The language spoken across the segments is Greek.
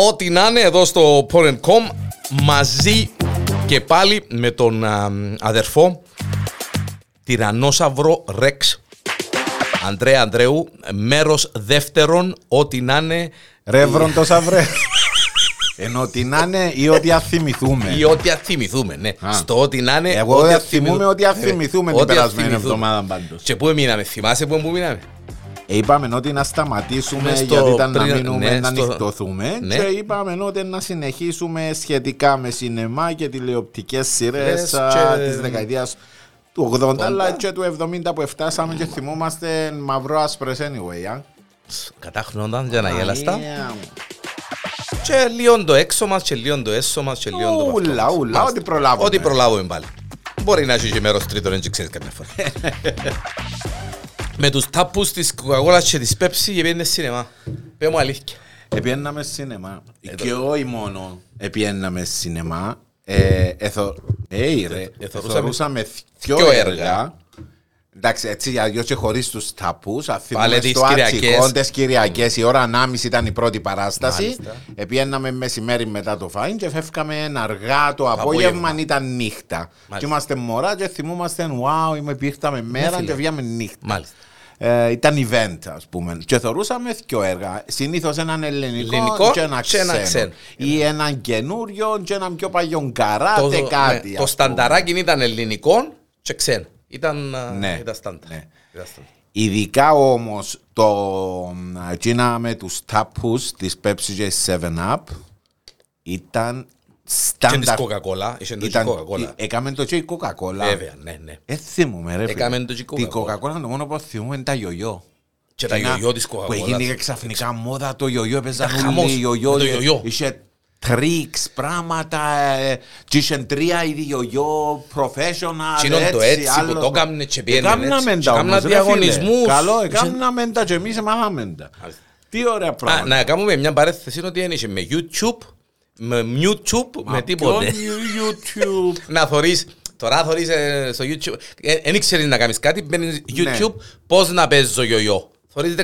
Ό,τι να είναι εδώ στο Porn.com μαζί και πάλι με τον α, αδερφό Τυρανόσαυρο Ρεξ Αντρέα Ανδρέου, μέρος δεύτερον, ό,τι να είναι Ρεύρον το σαβρέ. Ενώ ότι να είναι ή ότι αθυμηθούμε. ή ό,τι αθυμηθούμε, ναι. Α. Στο ό,τι να είναι. Εγώ ό,τι δεν αθυμηθούμε. θυμούμαι ότι αθυμηθούμε την Ό,τι περασμένη αθυμηθούμε. εβδομάδα πάντως. Και πού μείναμε, θυμάσαι πού που μείναμε. Ε, Είπαμε ότι να σταματήσουμε Ναι, στο γιατί ήταν να πριν- μείνουμε ναι, να στο- ανοιχτωθούμε Ναι. και είπαμε ότι να συνεχίσουμε σχετικά με σινεμά και τηλεοπτικές σειρές Λες α, και- της δεκαετίας του 80 αλλά και του 70 που φτάσαμε και θυμόμαστε μαυρό άσπρες anyway. α. Κατάχνονταν για να γέλαστα. Yeah. Και λίγο το έξω μας και λίγο το έσω μας και λίγο το παυτό Ούλα, μας. ούλα, Μάλιστα. ό,τι προλάβουμε. Ό,τι προλάβουμε πάλι. Μπορεί να έχει και μέρος τρίτον, δεν ξέρεις καμιά φορά. Με τους τάπους της Coca-Cola και της Pepsi και πήγαινε σινεμά. Πες μου αλήθεια. Επιέναμε σινεμά. Και όχι μόνο επιέναμε σινεμά. Ε, εθω... Έι ρε, εθωρούσαμε εθωρούσαμε δυο δυο έργα. έργα. Εντάξει, έτσι για δυο και χωρίς τους ταπούς. Αν Πάλι θυμούμε τις στο Κυριακές. Ατσικό, τις Κυριακές, η ώρα 1.30 ήταν η πρώτη παράσταση. Μάλιστα. Επιέναμε μεσημέρι μετά το φάιν και φεύγαμε αργά το απόγευμα. απόγευμα, ήταν νύχτα. Μάλιστα. Και είμαστε μωρά και θυμούμαστε, wow, είμαι πήγαμε μέρα φίλε. και βγήκαμε νύχτα. Μάλιστα. Ε, ήταν event, ας πούμε. Και θεωρούσαμε δύο έργα. Συνήθως έναν ελληνικό, Ελληνικό και ένα και ένα ξένο. ξένο. Ή έναν καινούριο και έναν πιο παλιό καράτε, Το, κάτι. ναι, ας το στανταράκι ήταν ελληνικό και ξένο. Ήταν, α, Ναι. ήταν στάντα. Ναι. Ήταν στάντα. Ειδικά όμως το εκείνα με τους τάπους της Pepsi και 7-Up ήταν Και της στάνταρ. Coca-Cola. Είχε το και Ήταν, Coca-Cola. έκαμε το και η Coca-Cola. Βέβαια, ναι, ναι. Ε, θυμούμαι ρε φίλε. Έκαμε το και η Την Coca-Cola. Coca-Cola το μόνο που θυμούμαι είναι τα γιογιό. Και τα Ένα γιογιό της Που Coca-Cola. έγινε ξαφνικά μόδα το γιογιό, έπαιζαν Ήταν χαμός όλοι οι γιογιό. με το γιογιό. Είχε τρίξ, πράγματα, ε, και είχε τρία είδη γιογιό, professional, Τσινόν το έτσι που άλλος- το έκαμνε και πήγαινε Έκαμναμε έτσι. τα Και έκαμνα όμως, ρε φίλε. διαγωνισμούς. Καλό, Είχε- έκαμναμε τα και εμείς μάθαμε τα. Μάλιστα. Τι ωραία Α, πράγματα. να κάνουμε μια παρέθεση ότι ένιξε με YouTube, με YouTube, με τίποτε. Ποιον YouTube. Να θωρείς, τώρα θωρείς ε, στο YouTube, δεν ήξερες να κάνεις κάτι, μπαίνεις Ναι. YouTube, πώς να παίζω γιογιό. Θωρείς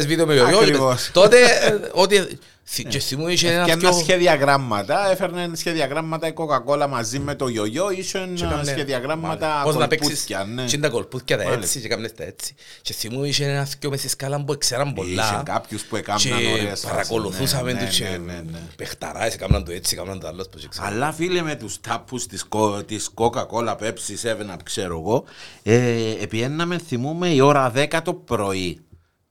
18.000 βίντεο με γιογιό. Ακριβώς. Τότε, ε, ότι, θυ- και θυμούν είχε ένα Και ένα πιο... σχεδιαγράμματα, έφερνε σχεδιαγράμματα η Coca-Cola μαζί με το γιογιό, είχε και έκαμνε- σχεδιαγράμματα Πώς να παίξεις; κολπούθια, ναι. και τα κολπούθια τα Μάλιστα. έτσι και κάμνες τα έτσι. Και θυμούν είχε ένας θκιο μες στη σκάλα που ξέραν πολλά. Είχε κάποιους που έκαναν και ωραίες φάσεις, παρακολουθούσαμε ναι, τους ναι, και ναι, ναι, ναι. παιχταράες, έκαναν το έτσι, έκαναν το άλλο. πώς και ξέρω. Αλλά φίλε με τους τάπους της, κο- της Coca-Cola, Pepsi, 7-Up ξέρω εγώ ε, επιέναμε θυμούμε η ώρα 10 το πρωί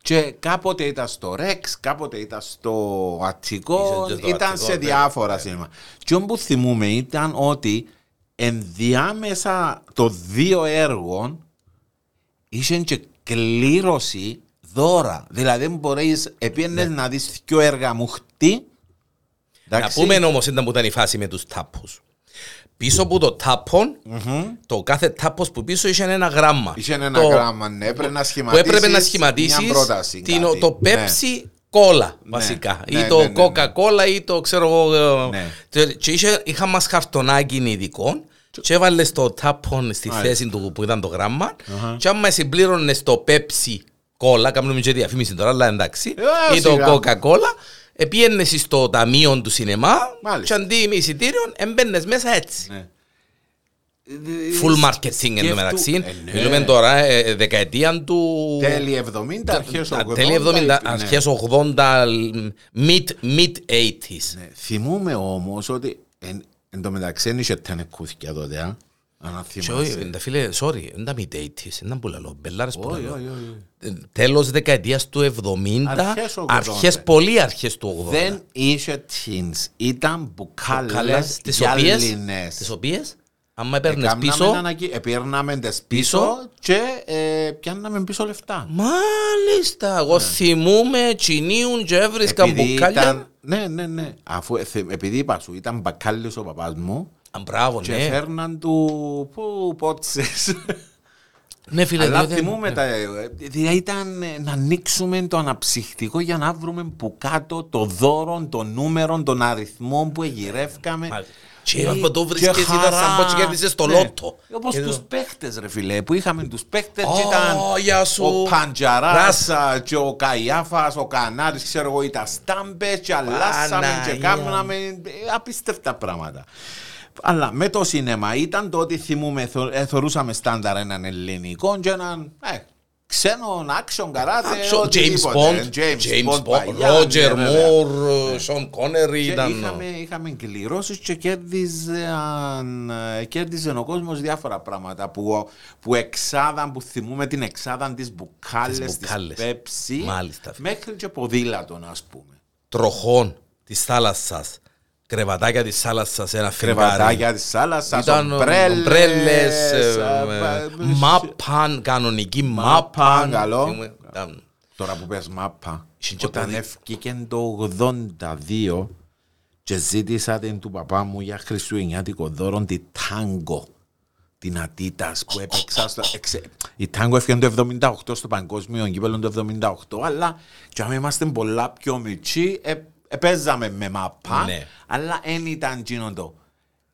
και κάποτε ήταν στο Rex, κάποτε ήταν στο Αττικό, Είσαι και στο ήταν Αττικό, σε ναι, διάφορα ναι. σινεμά. Και όμως που θυμούμε ήταν ότι ενδιάμεσα των δύο έργων είχε και κλήρωση δώρα. Δηλαδή μπορείς, επίενες να δεις δυο έργα μου χτί. Να εντάξει, πούμε όμως ήταν που ήταν η φάση με τους τάπους. Πίσω από το τάπον, το κάθε τάπος που πίσω είχε ένα γράμμα. Είχε ένα Το- γράμμα, ναι, έπρεπε να Που σχηματίσεις έπρεπε να μια σχηματίσεις πρόταση, την- κάτι. το Ναι. Pepsi Cola βασικά. ναι, Ή ναι, το ναι, ναι. Coca-Cola ή το ξέρω εγώ. ε, Ναι. και- Και είχε- είχα μας χαρτονάκι ειδικό και έβαλες στο τάπον στη Μάλιστα. θέση του που ήταν το γράμμα και άμα συμπλήρωνες στο Pepsi Cola, κάνουμε και διαφήμιση τώρα, αλλά εντάξει, Ε, ή το σιγά. Coca-Cola, επίενε στο ταμείο του σινεμά Μάλιστα. και αντί με εισιτήριο έμπαινες μέσα έτσι. Ναι. Full marketing Σκέφτου- εν τω μεταξύ. Ε, ναι. Μιλούμε τώρα ε, δεκαετία του... Τέλη 70, αρχές 80. Τέλη 70, ναι. αρχές 80, mid, mid 80s. Ναι. Θυμούμε όμως ότι εν, εν τω μεταξύ δεν είχε τενεκούθηκια τότε, α. Αν Και όχι, θυμάσαι. τα φίλε, sorry, δεν τα mid 80s, δεν που λαλώ, μπελάρες που Όχι, λαλώ. όχι, όχι. Ε, Τέλος δεκαετίας του 70, Αρχές 80. αρχές, πολύ αρχές του 80. Δεν είχε teens, ήταν μπουκάλες Καλές, τις οποίες, γυαλινές. τις οποίες, άμα έπαιρνες Εκάμναμε πίσω, ανακοι- Επήρναμε τις Πίσω. πίσω και ε, πιάνναμε πίσω λεφτά. μάλιστα, εγώ θυμούμαι, τσινίουν και έβρισκαν Επειδή μπουκάλια. ήταν, ναι, ναι, ναι. Αφού, ε, θε- επειδή είπα σου, ήταν μπακάλιος ο παπάς μου Α, Μπράβο, και ναι. φέρναν του που πότσες. Ναι, φίλε, Αλλά διότι- θυμούμε τα... ε, Δηλαδή ήταν ε, να ανοίξουμε το αναψυχτικό για να βρούμε που κάτω το δώρο, το νούμερο, τον αριθμό που εγγυρεύκαμε. Μάλιστα. Και Ε, από το βρίσκες και ήταν χαρά. σαν πως κέρδισες το Ναι. λότο. Όπως Και τους το- παίχτες ρε φίλε, που είχαμε τους παίχτες Ω, και ήταν γεια σου. ο Παντζαράς α, και ο Καϊάφας, ο Κανάρης, ξέρω εγώ, ήταν στάμπες και αλλάσαμε και Παναγία. κάναμε ε, απίστευτα πράγματα. Αλλά με το σινέμα ήταν το ότι θυμούμε, θω- ε, θεωρούσαμε στάνταρ έναν ελληνικό και έναν ε, ξένον action καράτε, James οτιδήποτε. Bond, James James Bond, Bond, παλιά, Roger ναι, βέβαια. Moore, Sean Connery Και ήταν... είχαμε, είχαμε κληρώσεις και κέρδιζαν, ε, κέρδιζε ο κόσμος διάφορα πράγματα που, που εξάδαν, που θυμούμε την εξάδαν της μπουκάλες, Τις της μπουκάλες. πέψη, Μάλιστα. μέχρι και ποδήλατον ας πούμε. τροχών της θάλασσας, κρεβατάκια της θάλασσας, ένα Κρεβατάκια φεγγάρι. της θάλασσας, Ήταν ομπρέλες, ομπρέλες, ε, ε, ε, ε, μάπαν, κανονική Μάπα, μάπαν. καλό. Θυμούμε, ήταν- Τώρα που πες μάπα, Είχε και όταν ποδι- έφυγε το 82 και ζήτησα την του παπά μου για χριστουγεννιάτικο δώρο τη τάγκο. Την Ατίτας που έπαιξα στο... εξε- Η τάγκο έφυγε το 78 στο παγκόσμιο γήπεδο το 78 αλλά και αν είμαστε πολλά πιο μικροί ε, ε, παίζαμε με μαπά Ναι. αλλά δεν ήταν εκείνο το.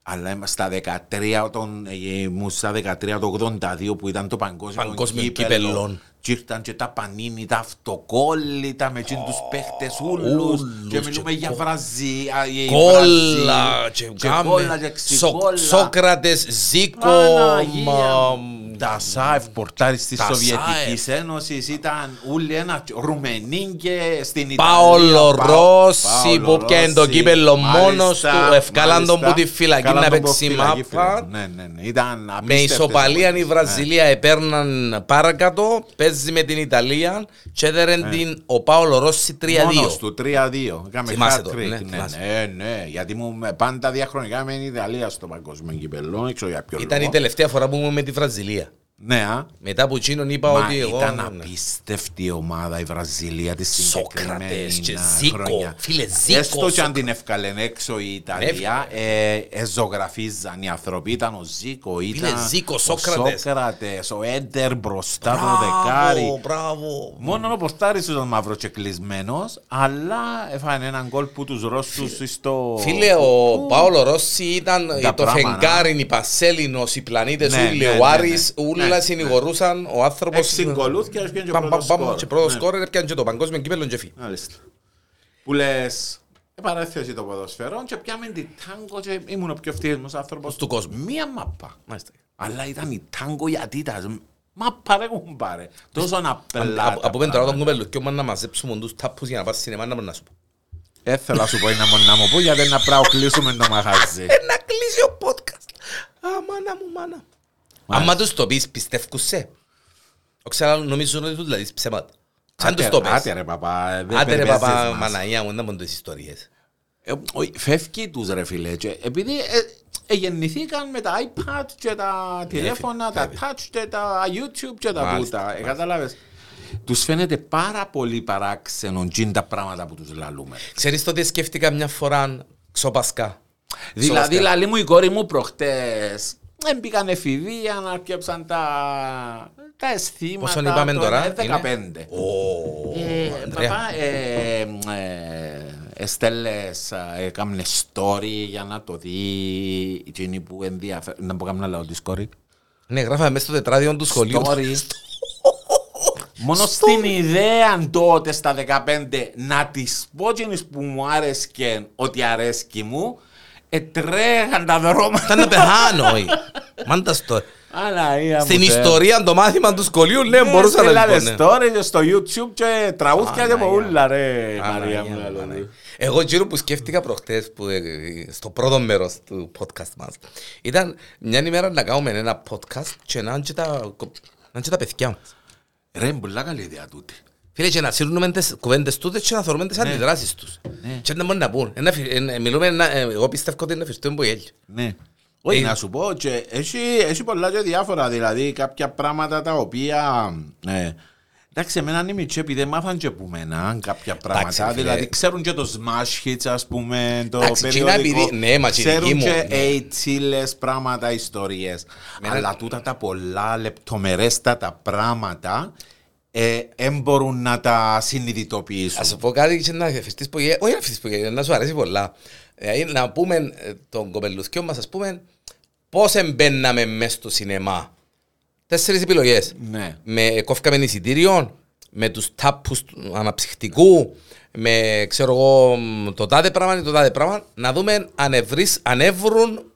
Αλλά είμαστε στα 13, τον, ε, ήμουν στα 13 το 82 που ήταν το παγκόσμιο, Παγκόσμιο κύπελλο. κύπελλο. Και ήρθαν και τα πανίνι, τα αυτοκόλλητα με εκείνους τους παίχτες ούλους ούλους και και μιλούμε για κο- Βραζία, η Κόλλα Βραζή, και και κάμε. κόλλα και Σο- ξικόλλα. Σόκρατες, Ζήκο, Παναγία. μα- Τα ΣΑΕΦ πορτάρις της Τα Σοβιετικής Ένωσης ήταν όλοι ένα Ρουμενίγκε στην Ιταλία. Πάολο Πα- Ρώση Πάολο που πιάνε το Ρώση. κύπελλο μόνος Μάλιστα, του, ευκάλαν τον μάλιστα. που τη φυλακή Ευκάλαν να τον που παίξει φυλακή, μάπα. φίλε. Ναι, ναι, ναι. Ήταν Με απίστευτες ισοπαλία η εποχές. Βραζιλία επέρναν παρακάτω, παίζει με την Ιταλία και έδερε την ο Πάολο Ρώση 3-2. Ναι. Μόνος του 3-2. Είχαμε Θυμάσαι hat το, trick. ναι, Ναι, θυμάσαι. ναι, ναι. Γιατί μου με- πάντα διαχρονικά με την Ιταλία στο παγκόσμιο κυπελό. Δεν ξέρω για ποιο Ήταν η λόγο. τελευταία φορά που ήμουν με τη Βραζιλία. Ναι, α. Μετά που εκείνον είπα Μα ότι εγώ... ήταν ναι. απίστευτη ομάδα η Βραζιλία τη συγκεκριμένη Σόκρατες και α, Ζήκο. χρονιά. Φίλε, Ζήκος, Έστω και αν Σόκρατες. την ευκαλεν έξω η Ιταλία, ε, ε, ζωγραφίζαν οι άνθρωποι. Ήταν ο Ζήκο, ήταν Ζήκο, ο Σόκρατες. Σόκρατες, ο Έντερ μπροστά το Μπράβο, δεκάρι. μπράβο. Μόνο ο Ποστάρης ήταν μαύρος και κλεισμένος, αλλά έφανε έναν γκολ που τους Ρώσους στο... Φίλε, ο Πάολο Ρώση ήταν Τα το πράγματα. φεγγάρι, οι Πασέλινος, οι πλανήτες, Ναι, όλοι, ναι, ο ναι, Άρης, ναι. Όλα Ναι, συνηγορούσαν, ο άνθρωπος... Έξι γκολούς και έφυγε και Παμ, πρώτος παμ, παμ, σκόρ. Και πρώτο Ναι. σκόρ έπιανε και το παγκόσμιο κύπελλο και φύγει. Μάλιστα. Που λες, επαρέθεση το ποδοσφαιρό και πιάμε την τάγκο και ήμουν ο πιο ευτυχισμένος άνθρωπος Του κόσμου. Μία μάπα. Μάλιστα. Αλλά ήταν η τάγκο γιατί ήταν. Μάπα ρε κουμπάρε. Τόσο απλά. Από- τα Από πέντε τώρα τον πράγματα. κουμπέλο και όμως να μαζέψουμε τους τάπους για να πας σινεμά να μπορώ να σου πω. Έθελα να σου πω ένα μόνο να μου πω γιατί να πρέπει να κλείσουμε το μαγαζί. Ε, να κλείσει ο podcast. Α, μάνα μου, μάνα. Άμα τους το πεις, πιστεύκουν σε. Ο ξέρω, νομίζουν ότι τους δηλαδή ψέματα. Σαν τους Άτε- το πες. Άτε ρε παπά. δεν Άντε ρε περιπέζεις παπά, μας. μαναία μου, να πω τις ιστορίες. Ε, όχι, Φεύγει τους ρε φίλε και επειδή ε, ε, γεννηθήκαν με τα iPad και τα τηλέφωνα, τα βέβαια. touch και τα YouTube και τα Μάλιστα, τούτα. Ε, κατάλαβες. Τους φαίνεται πάρα πολύ παράξενο τζιν τα πράγματα που τους λαλούμε. Ξέρεις τότε σκέφτηκα μια φορά ξοπασκά. Δηλαδή, Ξοπασκά. λαλή μου η κόρη μου προχτές έμπηκαν εφηβεία να αρκέψαν τα, τα αισθήματα. Πόσον είπαμε το- τώρα, ε, 15. είναι; Ω, Ε, Ανδρέα. Παπά, ε, ε, εστέλες, α, έκαμνες story για να το δει εκείνη που ενδιαφέρει. Να πω κάμουν λαό της κόρη. Ναι, γράφαμε μέσα στο τετράδιο του σχολείου. Story. Μόνο στην ιδέα τότε στα 15 να τις πω εκείνες που μου άρεσκε ότι αρέσκει μου, ετρέχαν τα δρόμματα. Ήταν να πεθάνω, όχι. Μάντα στο... Αναία μου, Στην Θεέ. ιστορία το μάθημα του σχολείου, ναι, Ναι, μπορούσα να στείλανε les πω. ναι. story και στο YouTube και τραγούδια και Παναγία. πολλά ρε Παναγία Μαρία μου, μου. λαλό. Παναγία. Εγώ γύρω που σκέφτηκα προχτές που, ε, στο πρώτο μέρος του podcast μας ήταν μια ημέρα να κάνουμε ένα podcast και να είναι και τα, να είναι και τα παιδιά μας. Ρε, είναι πολλά καλή ιδέα τούτη. Φίλε, και να σύρνουμε τις κουβέντες τούτες και να θεωρούμε τις αντιδράσεις τους. Και να μπορούν να πούν. Ένα φι- ένα- Μιλούμε, ένα- ε, εγώ πιστεύω ότι είναι φυστό που γέλιο. Ναι. Όχι, Ε, να σου πω, και έχει, έχει πολλά και διάφορα, δηλαδή κάποια πράγματα τα οποία... Ε, εντάξει, εμένα είναι μητσί, επειδή μάθαν και που μένα κάποια πράγματα, φίλε. δηλαδή ξέρουν και το smash hits, ας πούμε, το Εντάξει, εκείνα περιοδικό, επειδή- ναι, μα και η δική ξέρουν μου, και ναι. έιτσιλες πράγματα, ιστορίες, Μένα- αλλά τούτα τα πολλά λεπτομερέστατα πράγματα δεν μπορούν να τα συνειδητοποιήσουν. Ας σου πω κάτι και να φυστείς που γέλιο. Όχι να φυστείς που γέλιο, να σου αρέσει πολλά. Δηλαδή να πούμε ε, τον κοπελουθιό μας, ας πούμε, πώς εμπαίναμε μες στο σινεμά. Τέσσερις επιλογές. Ναι. Με κόφκαμε εισιτήριο, με τους τάπους του αναψυχτικού, με ξέρω εγώ το τάδε πράγμα ή το τάδε πράγμα, να δούμε αν, ευρύς, αν εύρουν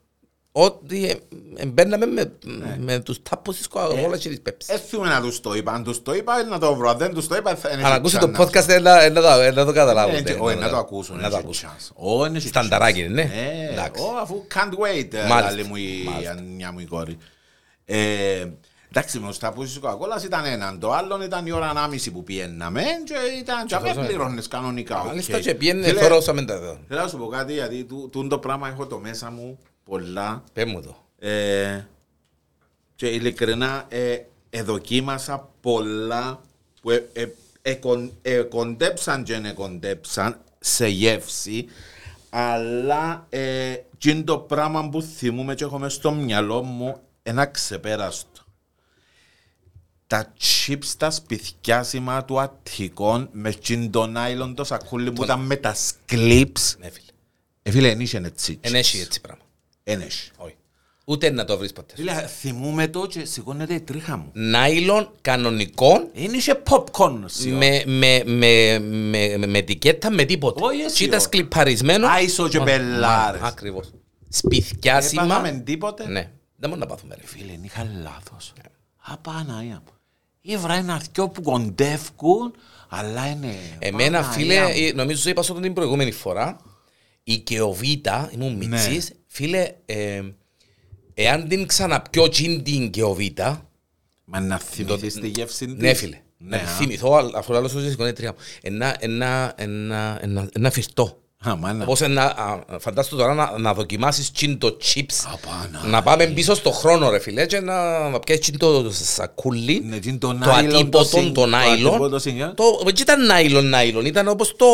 ότι ε, εμπαίναμε με, με τους τάπους της Coca-Cola και της Pepsi. Έθιμε να τους το είπα. Αν τους το είπα, να το βρω. Αν δεν τους το είπα, θα είναι Αν ακούσει το chance. podcast ε, να, ε, να, το, ε, να το καταλάβουν. Ε, ναι, όχι, ναι, να το ναι. ακούσουν. Να το έχει ακούσουν. chance. Ω, είναι έχει Στανταράκι chance. είναι, ναι. Ε, Εντάξει. ω, αφού can't wait, ε, Μάλιστα. λέει μου η Μάλιστα. Ανιά μου η κόρη. Ε, Εντάξει, με τα πούσεις της Coca-Cola ήταν έναν. Το άλλο ήταν η ώρα ανάμιση που πιέναμε και ήταν και με πληρώνες κανονικά. οκ. Μάλιστα και πιένε Φίλε, φορώσαμε τα εδώ. Θέλω να σου πω κάτι γιατί του- τούτο το πράγμα έχω το μέσα μου πολλά Πες μου το. ε, και ειλικρινά ε, εδοκίμασα πολλά που ε, ε, εκον- εκοντέψαν και εκοντέψαν σε γεύση αλλά ε, και είναι το πράγμα που θυμούμαι και έχω μες στο μυαλό μου ένα ξεπέραστο. Τα chips τα σπιθιάσιμα του Αττικών με τσιν το νάιλον το σακούλι που ήταν με τα σκλίπς. Ναι φίλε. Ε, φίλε, εν είχε έτσι. Εν έχει έτσι πράγμα. Εν έχει. Όχι. Ούτε να το βρεις ποτέ. Φίλε, θυμούμαι το και σηκώνεται η τρίχα μου. Νάιλον κανονικό Δεν είχε popcorn σιω. με, με, με, με, με, με ετικέτα με τίποτα. Όχι, εσύ, Και ήταν όχι. σκλιπαρισμένο. Άισο και Μα- μπελάρες. μα- Ακριβώς. Δεν Σπιθιάσιμα. πάθαμε τίποτε. Ναι. Δεν μπορούμε να πάθουμε. ρε. Φίλε, είχα λάθος. Απαναία μου. Ήβρα ένα δυο που κοντεύκουν, αλλά είναι... Εμένα, Παναγία φίλε, μου. ε, νομίζω σου είπα σου την προηγούμενη φορά, η Κεοβίτα, ήμουν Ναι. μητσής, φίλε, ε, εάν την ξαναπιώ τζιν την Κεοβίτα, Μα να θυμηθείς τη γεύση της. ναι φίλε, Ναι, να τη α. θυμηθώ, αλλά αφού άλλο σου σηκώνει τρία μου, ένα, ένα, ένα, ένα, ένα φυρτό. Α, μάνα. Όπως ένα, α, φαντάσου τώρα να, να δοκιμάσεις τσιν το chips, Απάνα. να πάμε πίσω στο χρόνο ρε φίλε και να, να πιάσεις τσιν το σακούλι, Ναι, τζιν το το νάιλον, το ατύπωτο, συν- το το νάιλον, ατύπωτο συν- το, δεν ήταν νάιλον νάιλον, ήταν όπως το...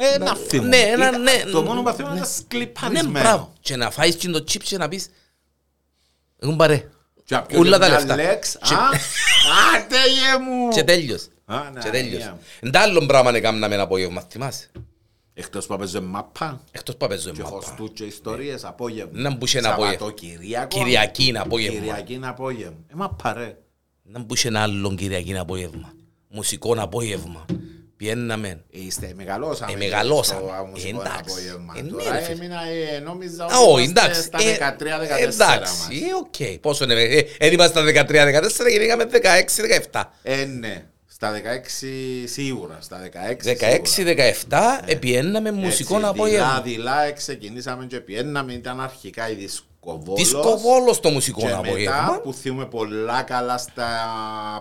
Ε, Ένα θυμό. ναι, ένα- Ήταν- ναι, Το ναι, μόνο που θυμάμαι ναι. ήταν Ναι, σκλιπαρισμένο. μπράβο. Και να φάεις και το chips και να πεις έχουν παρέ. Και να πιω Ούλα και τα μια λεφτά. λέξ. Και- Α, α, τέλειε μου. Και τέλειος. Α, ναι, Και τέλειος. ναι. Εν τ' άλλον πράγμα να κάνουμε ένα απόγευμα, θυμάσαι. Εκτός που έπαιζε μάπα Εκτός που παίζουμε και μάπα. χωστού και ιστορίες απόγευμα. Να μπούσε ένα απόγευμα. Σαββατοκυριακό. Κυριακή είναι απόγευμα. Κυριακή είναι απόγευμα. Ε, μάπα ρε. Να μπούσε ένα άλλον Κυριακή είναι απόγευμα. Μουσικό απόγευμα. Πιέναμε. Είστε μεγαλώσαμε. Ε, μεγαλώσαμε. στο μουσικό Εντάξει. απόγευμα. Ε, ναι, Τώρα ρε, φίλε. έμεινα, ε, νόμιζα Α, ότι όχι, είμαστε εντάξει. στα Ε, 13-14 μας. Εντάξει, ε, οκ. Πόσο είναι, ε, ε, είμαστε στα 13-14 και πήγαμε 16-17. Ε, ναι. Στα 16 σίγουρα. Στα 16 16-17 επιέναμε μουσικό απόγευμα. Δειλά-δειλά ξεκινήσαμε και πιέναμε. Ήταν αρχικά η δισκοβόλος. Δισκοβόλος στο μουσικό Και μετά απόγευμα. που θυμούμε πολλά καλά στα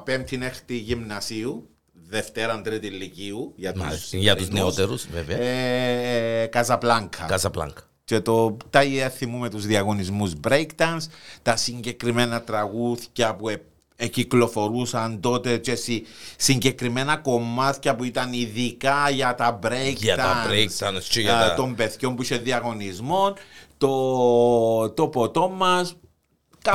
πέμπτη έκτη γυμνασίου, Δευτέρα, Τρίτη Λυκείου, για τους, Μάλιστα, Για τους νεαρούς. νεότερους βέβαια. Ε, Καζαπλάνκα. Καζαπλάνκα. Και το τα ίδια θυμούμε τους διαγωνισμούς breakdance, τα συγκεκριμένα τραγούδια που ε, εκυκλοφορούσαν τότε και συ- συγκεκριμένα κομμάτια που ήταν ειδικά για τα breakdance, Για τα breakdance και για ε, τα- των παιδιών που είχε διαγωνισμό, το, το ποτό μας,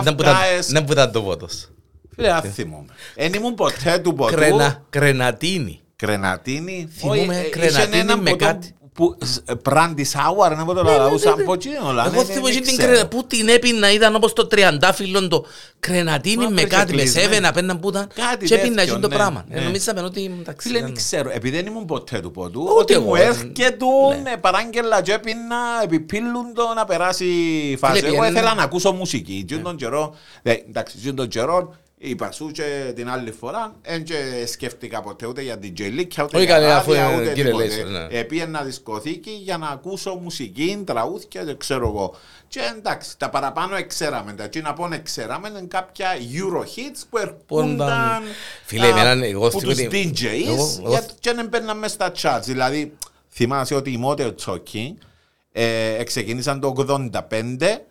Δεν που ήταν- καυκάες, Δεν που ήταν το βότος. Φίλε, αν θυμούμαι. Εν ήμουν ποτέ του ποτού, Κρενα, κρενατίνη. κρενατίνη, Θυμούμαι Όχι, ε, κρενατίνη είχε έναν με ποτό κάτι. Που, πράντι σάουαρ, να πω το λαούσαν από εκείνο, αλλά Εγώ ναι, θυμώ δεν και την ξέρω. κρενα, που την έπινα ήταν όπως το τριαντάφυλλο το κρενατίνη Μα, με βρήκε κάτι, με κλεισμένο. σέβεν απέναν που ήταν Κάτι και έπινα τέτοιο, εκείνο το ναι, πράγμα. ναι. Ε, Νομίζαμε ότι εντάξει. Φίλε, δεν ήταν- ξέρω, επειδή δεν ήμουν ποτέ του ποτού, Ούτε ότι εγώ, μου ε, έρχεται ναι. παράγγελα και έπινα, επιπίλουν το να περάσει η φάση. Φίλε, Εγώ πιένε- ήθελα να ακούσω μουσική. Και τον καιρό, ε, εντάξει, και τον καιρό, είπα σου και την άλλη φορά, δεν και σκέφτηκα ποτέ ούτε για DJ Λίκια, ούτε Όχι για κανένα, αφού ράδια, είναι ούτε κύριε τίποτε. Λέισορ, ναι. Ε, Πήγαινα δισκοθήκη για να ακούσω μουσική, τραγούδια, δεν ξέρω εγώ. Και εντάξει, τα παραπάνω εξέραμε. Τα εκείνα που εξέραμε είναι κάποια Euro hits που ερχόνταν Φίλε, εμένα, εγώ από θυμώ τους ότι- DJs εγώ- εγώ- για- και δεν μπαίναν μέσα στα charts. Δηλαδή, θυμάσαι ότι οι Motor Talking ε, ξεκίνησαν το 85